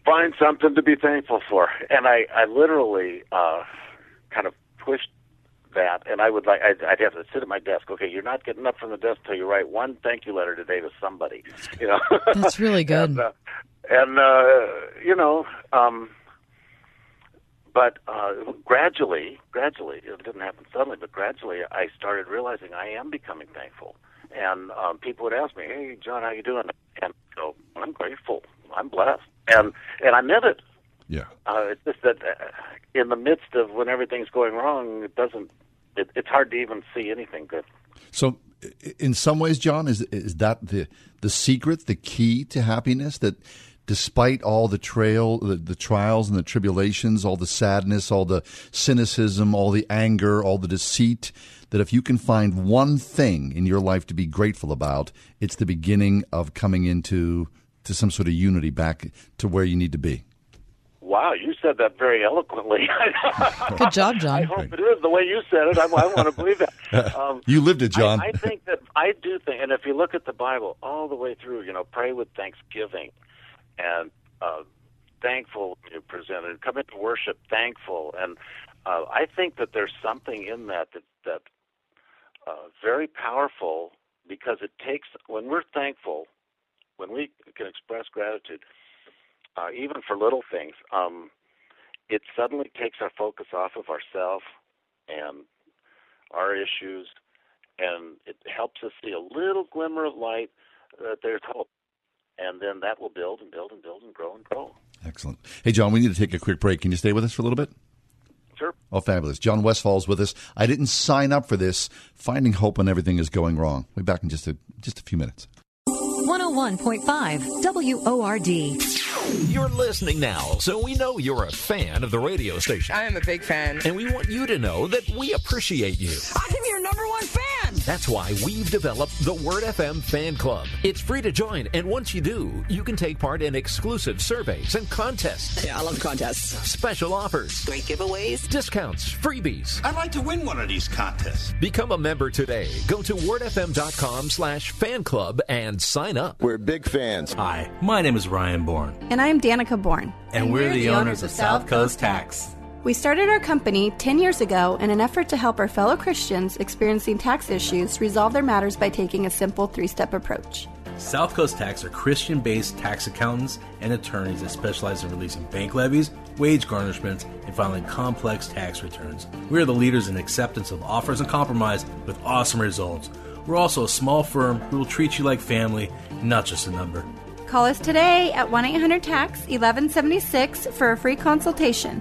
find something to be thankful for. And I, I literally uh, kind of pushed that, and I would like, I'd, I'd have to sit at my desk. Okay, you're not getting up from the desk till you write one thank you letter today to somebody. You know, That's really good. and, uh, and uh, you know, um, but uh, gradually, gradually, it didn't happen suddenly, but gradually, I started realizing I am becoming thankful. And um, people would ask me, "Hey, John, how you doing?" And I go, "I'm grateful. I'm blessed." And and I meant it. Yeah. Uh, it's just that uh, in the midst of when everything's going wrong, it doesn't. It, it's hard to even see anything good. So, in some ways, John, is is that the the secret, the key to happiness? That despite all the trail, the, the trials and the tribulations, all the sadness, all the cynicism, all the anger, all the deceit, that if you can find one thing in your life to be grateful about, it's the beginning of coming into to some sort of unity back to where you need to be. Wow, you said that very eloquently. Good job, John. I hope it is the way you said it. I, I want to believe that. Um, You lived it, John. I, I think that I do think, and if you look at the Bible all the way through, you know, pray with thanksgiving, and uh, thankful you present it. Come into worship thankful, and uh, I think that there's something in that that that uh, very powerful because it takes when we're thankful, when we can express gratitude, uh, even for little things, um, it suddenly takes our focus off of ourselves and our issues, and it helps us see a little glimmer of light that there's hope. And then that will build and build and build and grow and grow. Excellent. Hey, John, we need to take a quick break. Can you stay with us for a little bit? Sure. Oh, fabulous. John Westfall's with us. I didn't sign up for this. Finding hope when everything is going wrong. We'll be back in just a, just a few minutes. 101.5 WORD. You're listening now, so we know you're a fan of the radio station. I am a big fan. And we want you to know that we appreciate you. I'm your number one fan. That's why we've developed the Word FM Fan Club. It's free to join, and once you do, you can take part in exclusive surveys and contests. Yeah, I love contests. Special offers, Great giveaways. discounts, freebies. I'd like to win one of these contests. Become a member today. Go to wordfm.com slash fan club and sign up. We're big fans. Hi, my name is Ryan Bourne, And I'm Danica Bourne. and, we're, the, owners of South Coast Tax. We started our company 10 years ago in an effort to help our fellow Christians experiencing tax issues resolve their matters by taking a simple three step approach. South Coast Tax are Christian based tax accountants and attorneys that specialize in releasing bank levies, wage garnishments, and filing complex tax returns. We are the leaders in acceptance of offers and compromise with awesome results. We're also a small firm who will treat you like family, not just a number. Call us today at 1 800 TAX 1176 for a free consultation,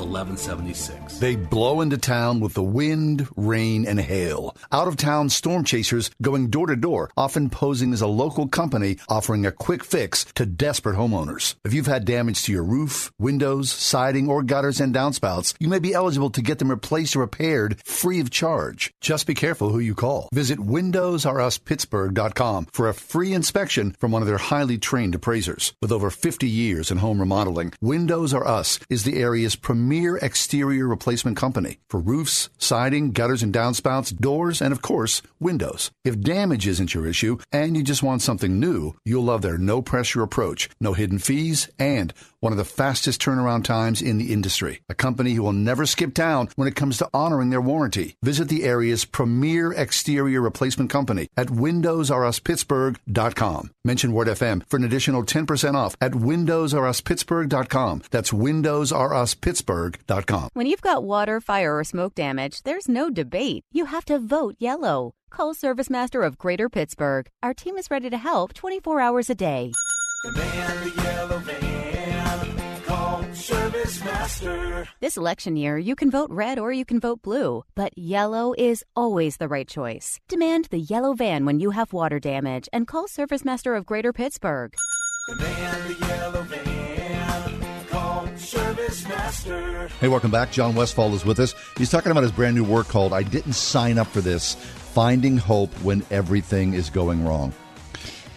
1176. They blow into town with the wind, rain, and hail. Out of town storm chasers going door to door, often posing as a local company offering a quick fix to desperate homeowners. If you've had damage to your roof, windows, siding, or gutters and downspouts, you may be eligible to get them replaced or repaired free of charge. Just be careful who you call. Visit WindowsRUsPittsburgh.com for a free inspection from one of their highly trained appraisers. With over 50 years in home remodeling, Windows R Us is the area's premier exterior replacement company for roofs, siding, gutters and downspouts, doors, and of course, windows. If damage isn't your issue and you just want something new, you'll love their no pressure approach, no hidden fees, and one of the fastest turnaround times in the industry. A company who will never skip town when it comes to honoring their warranty. Visit the area's premier exterior replacement company at WindowsRUsPittsburgh.com. Mention Word FM for an additional 10% off at WindowsRUsPittsburgh.com. That's WindowsRUsPittsburgh.com. When you've got water, fire, or smoke damage, there's no debate. You have to vote yellow. Call Service Master of Greater Pittsburgh. Our team is ready to help 24 hours a day. The man, the yellow van, call Service Master. This election year, you can vote red or you can vote blue, but yellow is always the right choice. Demand the yellow van when you have water damage and call Service Master of Greater Pittsburgh. The man, the yellow van, call Service Master. Hey, welcome back. John Westfall is with us. He's talking about his brand new work called I Didn't Sign Up for This Finding Hope When Everything is Going Wrong.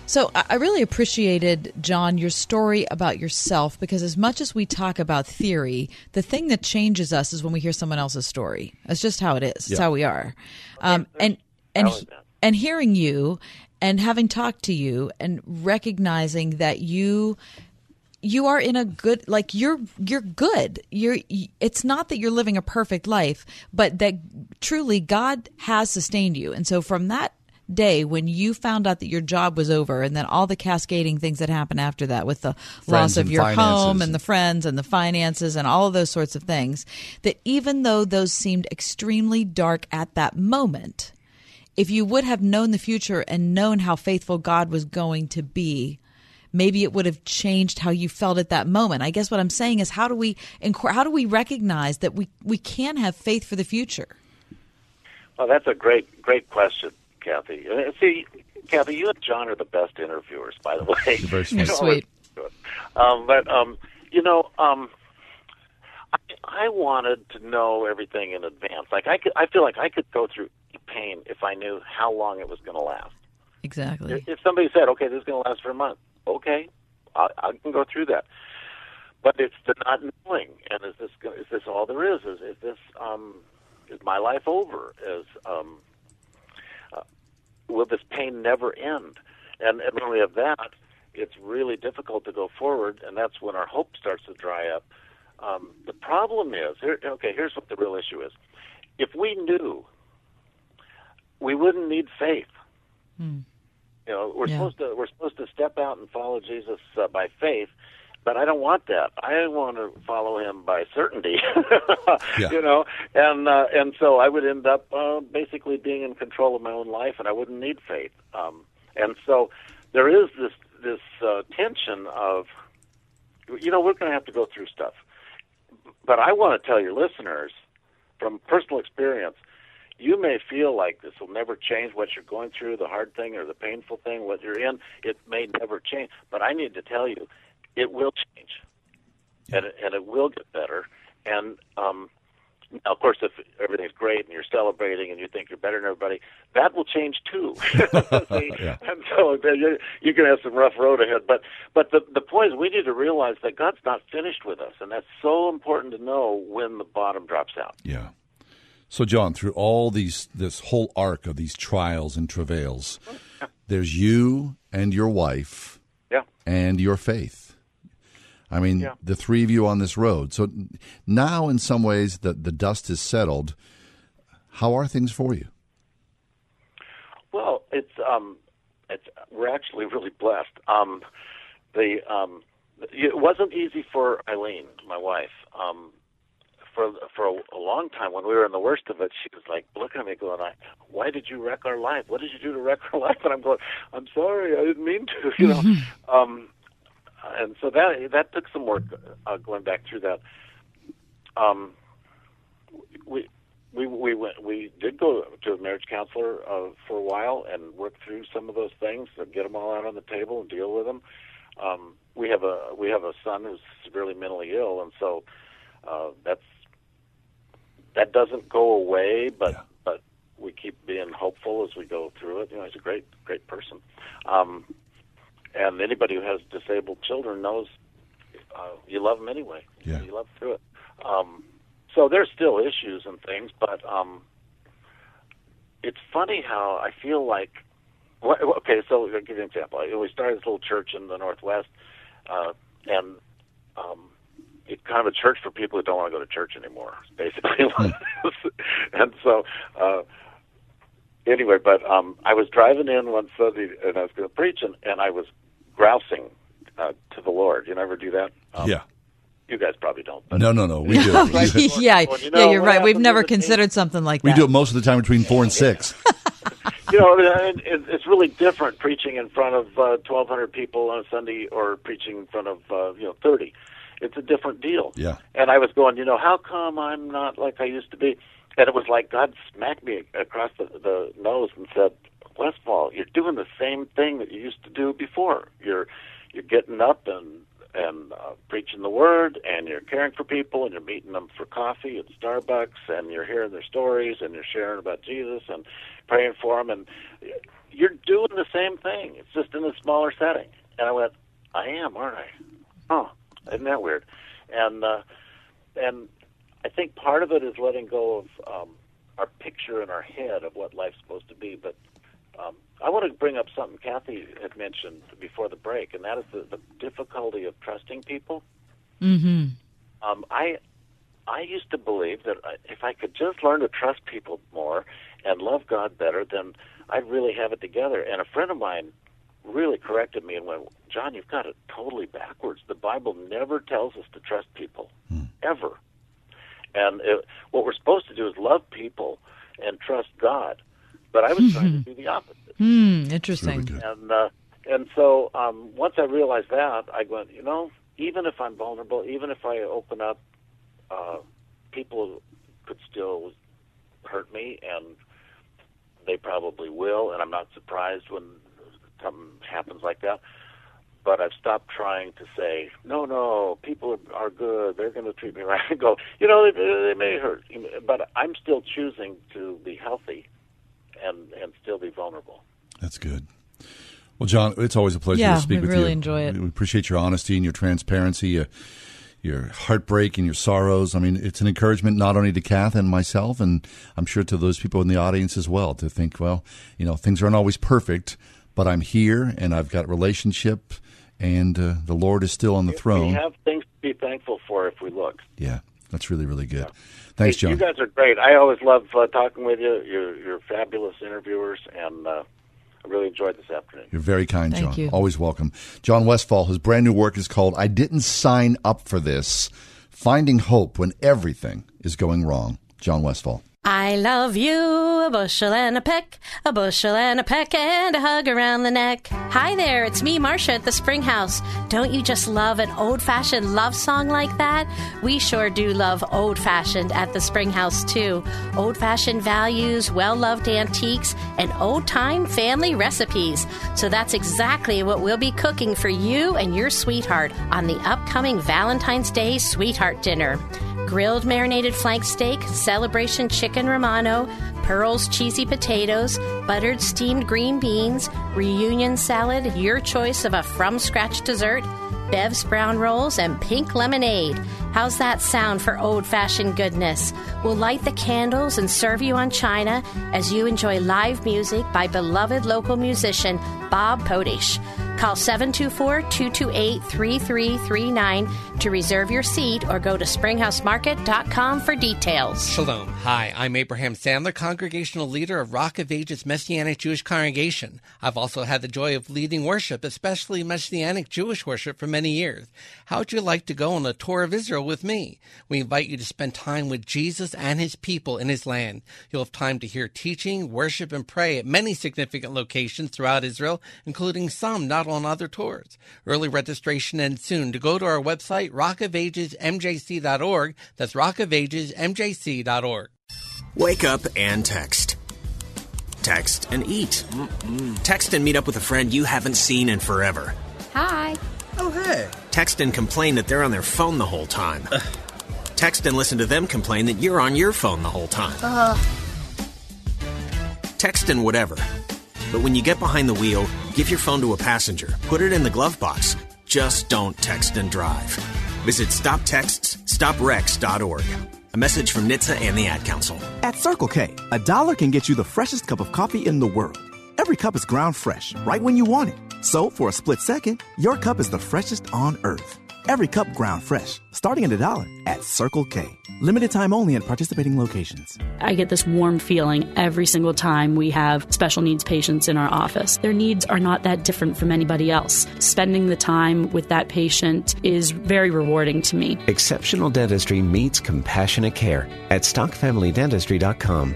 So I I really appreciated, John, your story about yourself because as much as we talk about theory, the thing that changes us is when we hear someone else's story. That's just how it is. It's Yeah. how we are. Um, and and and hearing you and having talked to you and recognizing that you you are in a good like you're you're good you're it's not that you're living a perfect life but that truly god has sustained you and so from that day when you found out that your job was over and then all the cascading things that happened after that with the loss of your finances. home and the friends and the finances and all of those sorts of things that even though those seemed extremely dark at that moment if you would have known the future and known how faithful God was going to be, maybe it would have changed how you felt at that moment. I guess what I'm saying is how do we how do we recognize that we we can have faith for the future? Well, that's a great, great question, Kathy. Uh, See, Kathy, you and John are the best interviewers, by the way. Very You sweet. know, Sweet. Um, but um, you know, um, I, I wanted to know everything in advance. Like I could, I feel like I could go through pain if I knew how long it was going to last. Exactly. If if somebody said, "Okay, this is going to last for a month," okay, I, I can go through that. But it's the not knowing, and is this gonna, is this all there is? Is is this um, is my life over? Is um, will this pain never end? And and when we have that, it's really difficult to go forward, and that's when our hope starts to dry up. Um, the problem is, here, okay, here's what the real issue is. If we knew, we wouldn't need faith. You know, we're Yeah. supposed to we're supposed to step out and follow Jesus uh, by faith, but I don't want that. I want to follow him by certainty. Yeah. You know, and uh, and so I would end up uh, basically being in control of my own life, and I wouldn't need faith. Um, and so there is this this uh, tension of you know, we're going to have to go through stuff. But I want to tell your listeners from personal experience, you may feel like this will never change what you're going through, the hard thing or the painful thing, what you're in. It may never change. But I need to tell you, it will change. And, it, and it will get better. And um, of course, if everything's great and you're celebrating and you think you're better than everybody, that will change too. Yeah. And so then you you can have some rough road ahead. But but the the point is, we need to realize that God's not finished with us, and that's so important to know when the bottom drops out. Yeah. So, John, through all these, this whole arc of these trials and travails, there's you and your wife Yeah. and your faith. I mean, Yeah. the three of you on this road. So now, in some ways, the, the dust is settled. How are things for you? Well, it's um, it's we're actually really blessed. Um, the um, it wasn't easy for Eileen, my wife. Um, for for a, a long time, when we were in the worst of it, she was like looking at me, going, "I, why did you wreck our life? What did you do to wreck our life?" And I'm going, "I'm sorry, I didn't mean to," you know. um, and so that that took some work uh, going back through that. Um, we we we went we did go to a marriage counselor uh, for a while and work through some of those things and get them all out on the table and deal with them. Um, we have a we have a son who's severely mentally ill, and so uh, that's that doesn't go away, but but we keep being hopeful as we go through it. You know, he's a great great person, um, and anybody who has disabled children knows uh, you love them anyway. Yeah. You love through it. Um, so there's still issues and things, but um, it's funny how I feel like. Okay, so I'll give you an example. We started this little church in the Northwest, uh, and um, it's kind of a church for people who don't want to go to church anymore, basically. and so, uh, anyway, but um, I was driving in one Sunday and I was going to preach, and, and I was grousing uh, to the Lord. You never do that? Um, yeah. You guys probably don't. But No, no, no. We do. yeah, Well, you know, yeah, you're right. We've never with the- considered something like We that. We do it most of the time between four and six. you know, it, it, it's really different preaching in front of uh, 1,200 people on a Sunday or preaching in front of uh, you know 30. It's a different deal. Yeah. And I was going, you know, how come I'm not like I used to be? And it was like God smacked me across the, the nose and said, Westfall, you're doing the same thing that you used to do before. You're you're getting up and and uh, preaching the word, and you're caring for people, and you're meeting them for coffee at Starbucks, and you're hearing their stories, and you're sharing about Jesus, and praying for them, and you're doing the same thing. It's just in a smaller setting. And I went, I am, aren't I? Oh, isn't that weird? And uh, and I think part of it is letting go of um, our picture in our head of what life's supposed to be. But um, I want to bring up something Kathy had mentioned before the break, and that is the, the difficulty of trusting people. Mm-hmm. Um, I I used to believe that if I could just learn to trust people more and love God better, then I'd really have it together. And a friend of mine really corrected me and went, "John, you've got it totally backwards. The Bible never tells us to trust people, ever. And it, what we're supposed to do is love people and trust God. But I was trying to do the opposite. Hmm. Interesting. And uh, and so um, once I realized that, I went, you know, even if I'm vulnerable, even if I open up, uh, people could still hurt me, and they probably will. And I'm not surprised when something happens like that. But I've stopped trying to say, no, no, people are, are good. They're going to treat me right. I go, you know, they, they may hurt, but I'm still choosing to be healthy and and still be vulnerable. That's good. Well, John, it's always a pleasure Yeah, to speak with really you. We really enjoy it. We appreciate your honesty and your transparency, uh, your heartbreak and your sorrows. I mean, it's an encouragement not only to Kath and myself, and I'm sure to those people in the audience as well, to think, well, you know, things aren't always perfect, but I'm here and I've got relationship, and uh, the Lord is still on the throne. We have things to be thankful for if we look. Yeah, that's really, really good. Thanks, John. You guys are great. I always love uh, talking with you. You're, you're fabulous interviewers, and uh, I really enjoyed this afternoon. You're very kind, Thank John. you. Always welcome. John Westfall, his brand new work is called I Didn't Sign Up for This Finding Hope When Everything is Going Wrong. John Westfall. I love you, a bushel and a peck, a bushel and a peck, and a hug around the neck. Hi there, it's me, Marcia, at the Spring House. Don't you just love an old fashioned love song like that? We sure do love old fashioned at the Spring House, too. Old fashioned values, well loved antiques, and old time family recipes. So that's exactly what we'll be cooking for you and your sweetheart on the upcoming Valentine's Day Sweetheart Dinner grilled marinated flank steak, celebration chicken romano, Pearl's cheesy potatoes, buttered steamed green beans, reunion salad, your choice of a from scratch dessert, Bev's brown rolls, and pink lemonade. How's that sound for old fashioned goodness? We'll light the candles and serve you on china as you enjoy live music by beloved local musician Bob Podish. Call 724 228 3339 to reserve your seat or go to springhousemarket.com for details. Shalom. Hi, I'm Abraham Sandler, congregational leader of Rock of Ages Messianic Jewish Congregation. I've also had the joy of leading worship, especially Messianic Jewish worship, for many years. How would you like to go on a tour of Israel with me? We invite you to spend time with Jesus and his people in his land. You'll have time to hear teaching, worship, and pray at many significant locations throughout Israel, including some not on other tours. Early registration ends soon. To go to our website, rockofagesmjc.org. That's rockofagesmjc.org. Wake up and text. Text and eat. Mm-mm. Text and meet up with a friend you haven't seen in forever. Hi. Oh, hey. Text and complain that they're on their phone the whole time. Text and listen to them complain that you're on your phone the whole time. Uh. Text and whatever. But when you get behind the wheel, give your phone to a passenger. Put it in the glove box. Just don't text and drive. Visit StopTextsStopWrecks.org. A message from NHTSA and the Ad Council. At Circle K, a dollar can get you the freshest cup of coffee in the world. Every cup is ground fresh, right when you want it. So, for a split second, your cup is the freshest on earth. Every cup ground fresh, starting at a dollar at Circle K. Limited time only at participating locations. I get this warm feeling every single time we have special needs patients in our office. Their needs are not that different from anybody else. Spending the time with that patient is very rewarding to me. Exceptional dentistry meets compassionate care at stockfamilydentistry.com.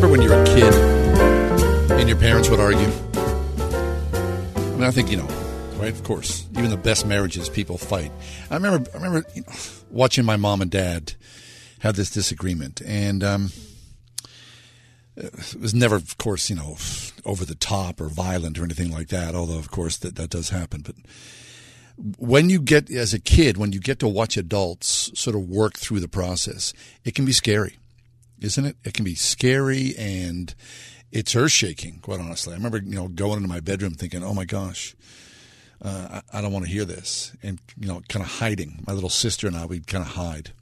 Remember when you were a kid and your parents would argue? I mean, I think you know, right? Of course, even the best marriages, people fight. I remember, I remember you know, watching my mom and dad have this disagreement, and um, it was never, of course, you know, over the top or violent or anything like that. Although, of course, that that does happen, but when you get as a kid when you get to watch adults sort of work through the process it can be scary isn't it it can be scary and it's earth shaking quite honestly i remember you know going into my bedroom thinking oh my gosh uh, I, I don't want to hear this and you know kind of hiding my little sister and i we'd kind of hide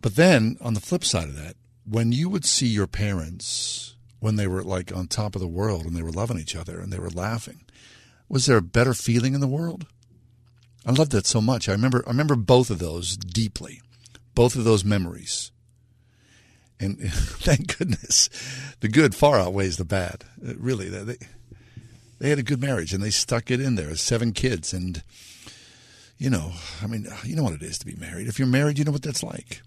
but then on the flip side of that when you would see your parents when they were like on top of the world and they were loving each other and they were laughing was there a better feeling in the world? I loved that so much. I remember I remember both of those deeply. Both of those memories. And thank goodness the good far outweighs the bad. Uh, really, they they had a good marriage and they stuck it in there. Seven kids and you know, I mean, you know what it is to be married. If you're married, you know what that's like.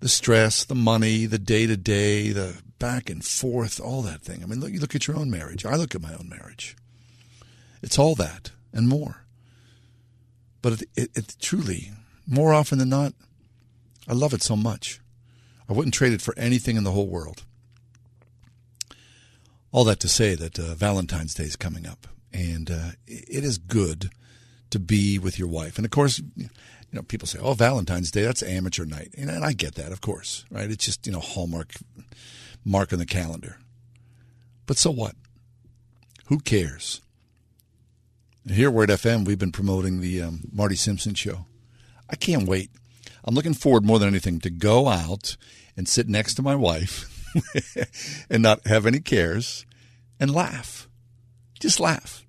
The stress, the money, the day to day, the back and forth, all that thing. I mean, look, you look at your own marriage. I look at my own marriage. It's all that and more. But it, it, it, truly, more often than not, I love it so much. I wouldn't trade it for anything in the whole world. All that to say that uh, Valentine's Day is coming up, and uh, it is good to be with your wife. And of course, you know, people say, "Oh, Valentine's Day, that's amateur night," and I get that, of course, right? It's just you know, hallmark mark on the calendar. But so what? Who cares? Here at Word FM, we've been promoting the um, Marty Simpson show. I can't wait. I'm looking forward more than anything to go out and sit next to my wife and not have any cares and laugh. Just laugh.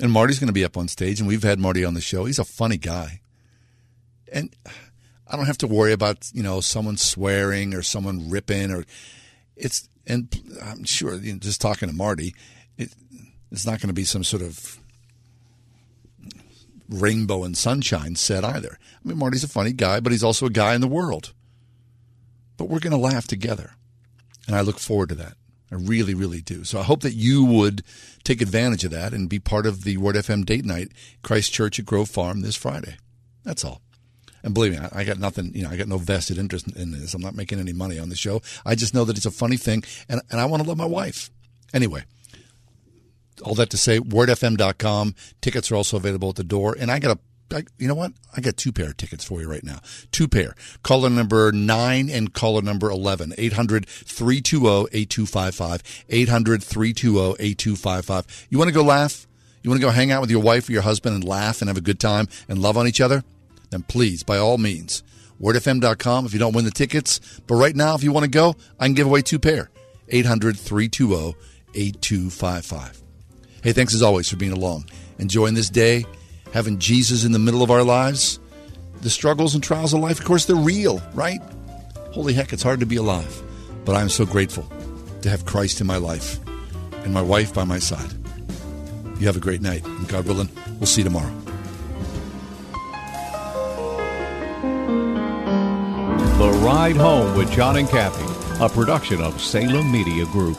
And Marty's going to be up on stage, and we've had Marty on the show. He's a funny guy. And I don't have to worry about, you know, someone swearing or someone ripping or it's, and I'm sure, you know, just talking to Marty, it, it's not going to be some sort of rainbow and sunshine set either. I mean, Marty's a funny guy, but he's also a guy in the world. But we're going to laugh together. And I look forward to that. I really, really do. So I hope that you would take advantage of that and be part of the Word FM date night, Christ Church at Grove Farm this Friday. That's all. And believe me, I got nothing, you know, I got no vested interest in this. I'm not making any money on the show. I just know that it's a funny thing and, and I want to love my wife. Anyway, all that to say, wordfm.com. Tickets are also available at the door. And I got a I, you know what? I got two pair of tickets for you right now. Two pair. Caller number 9 and caller number 11. 800 320 8255. 800 320 8255. You want to go laugh? You want to go hang out with your wife or your husband and laugh and have a good time and love on each other? Then please, by all means, wordfm.com if you don't win the tickets. But right now, if you want to go, I can give away two pair. 800 320 8255. Hey, thanks as always for being along. Enjoying this day having Jesus in the middle of our lives. The struggles and trials of life, of course, they're real, right? Holy heck, it's hard to be alive. But I'm so grateful to have Christ in my life and my wife by my side. You have a great night, and God willing, we'll see you tomorrow. The Ride Home with John and Kathy, a production of Salem Media Group.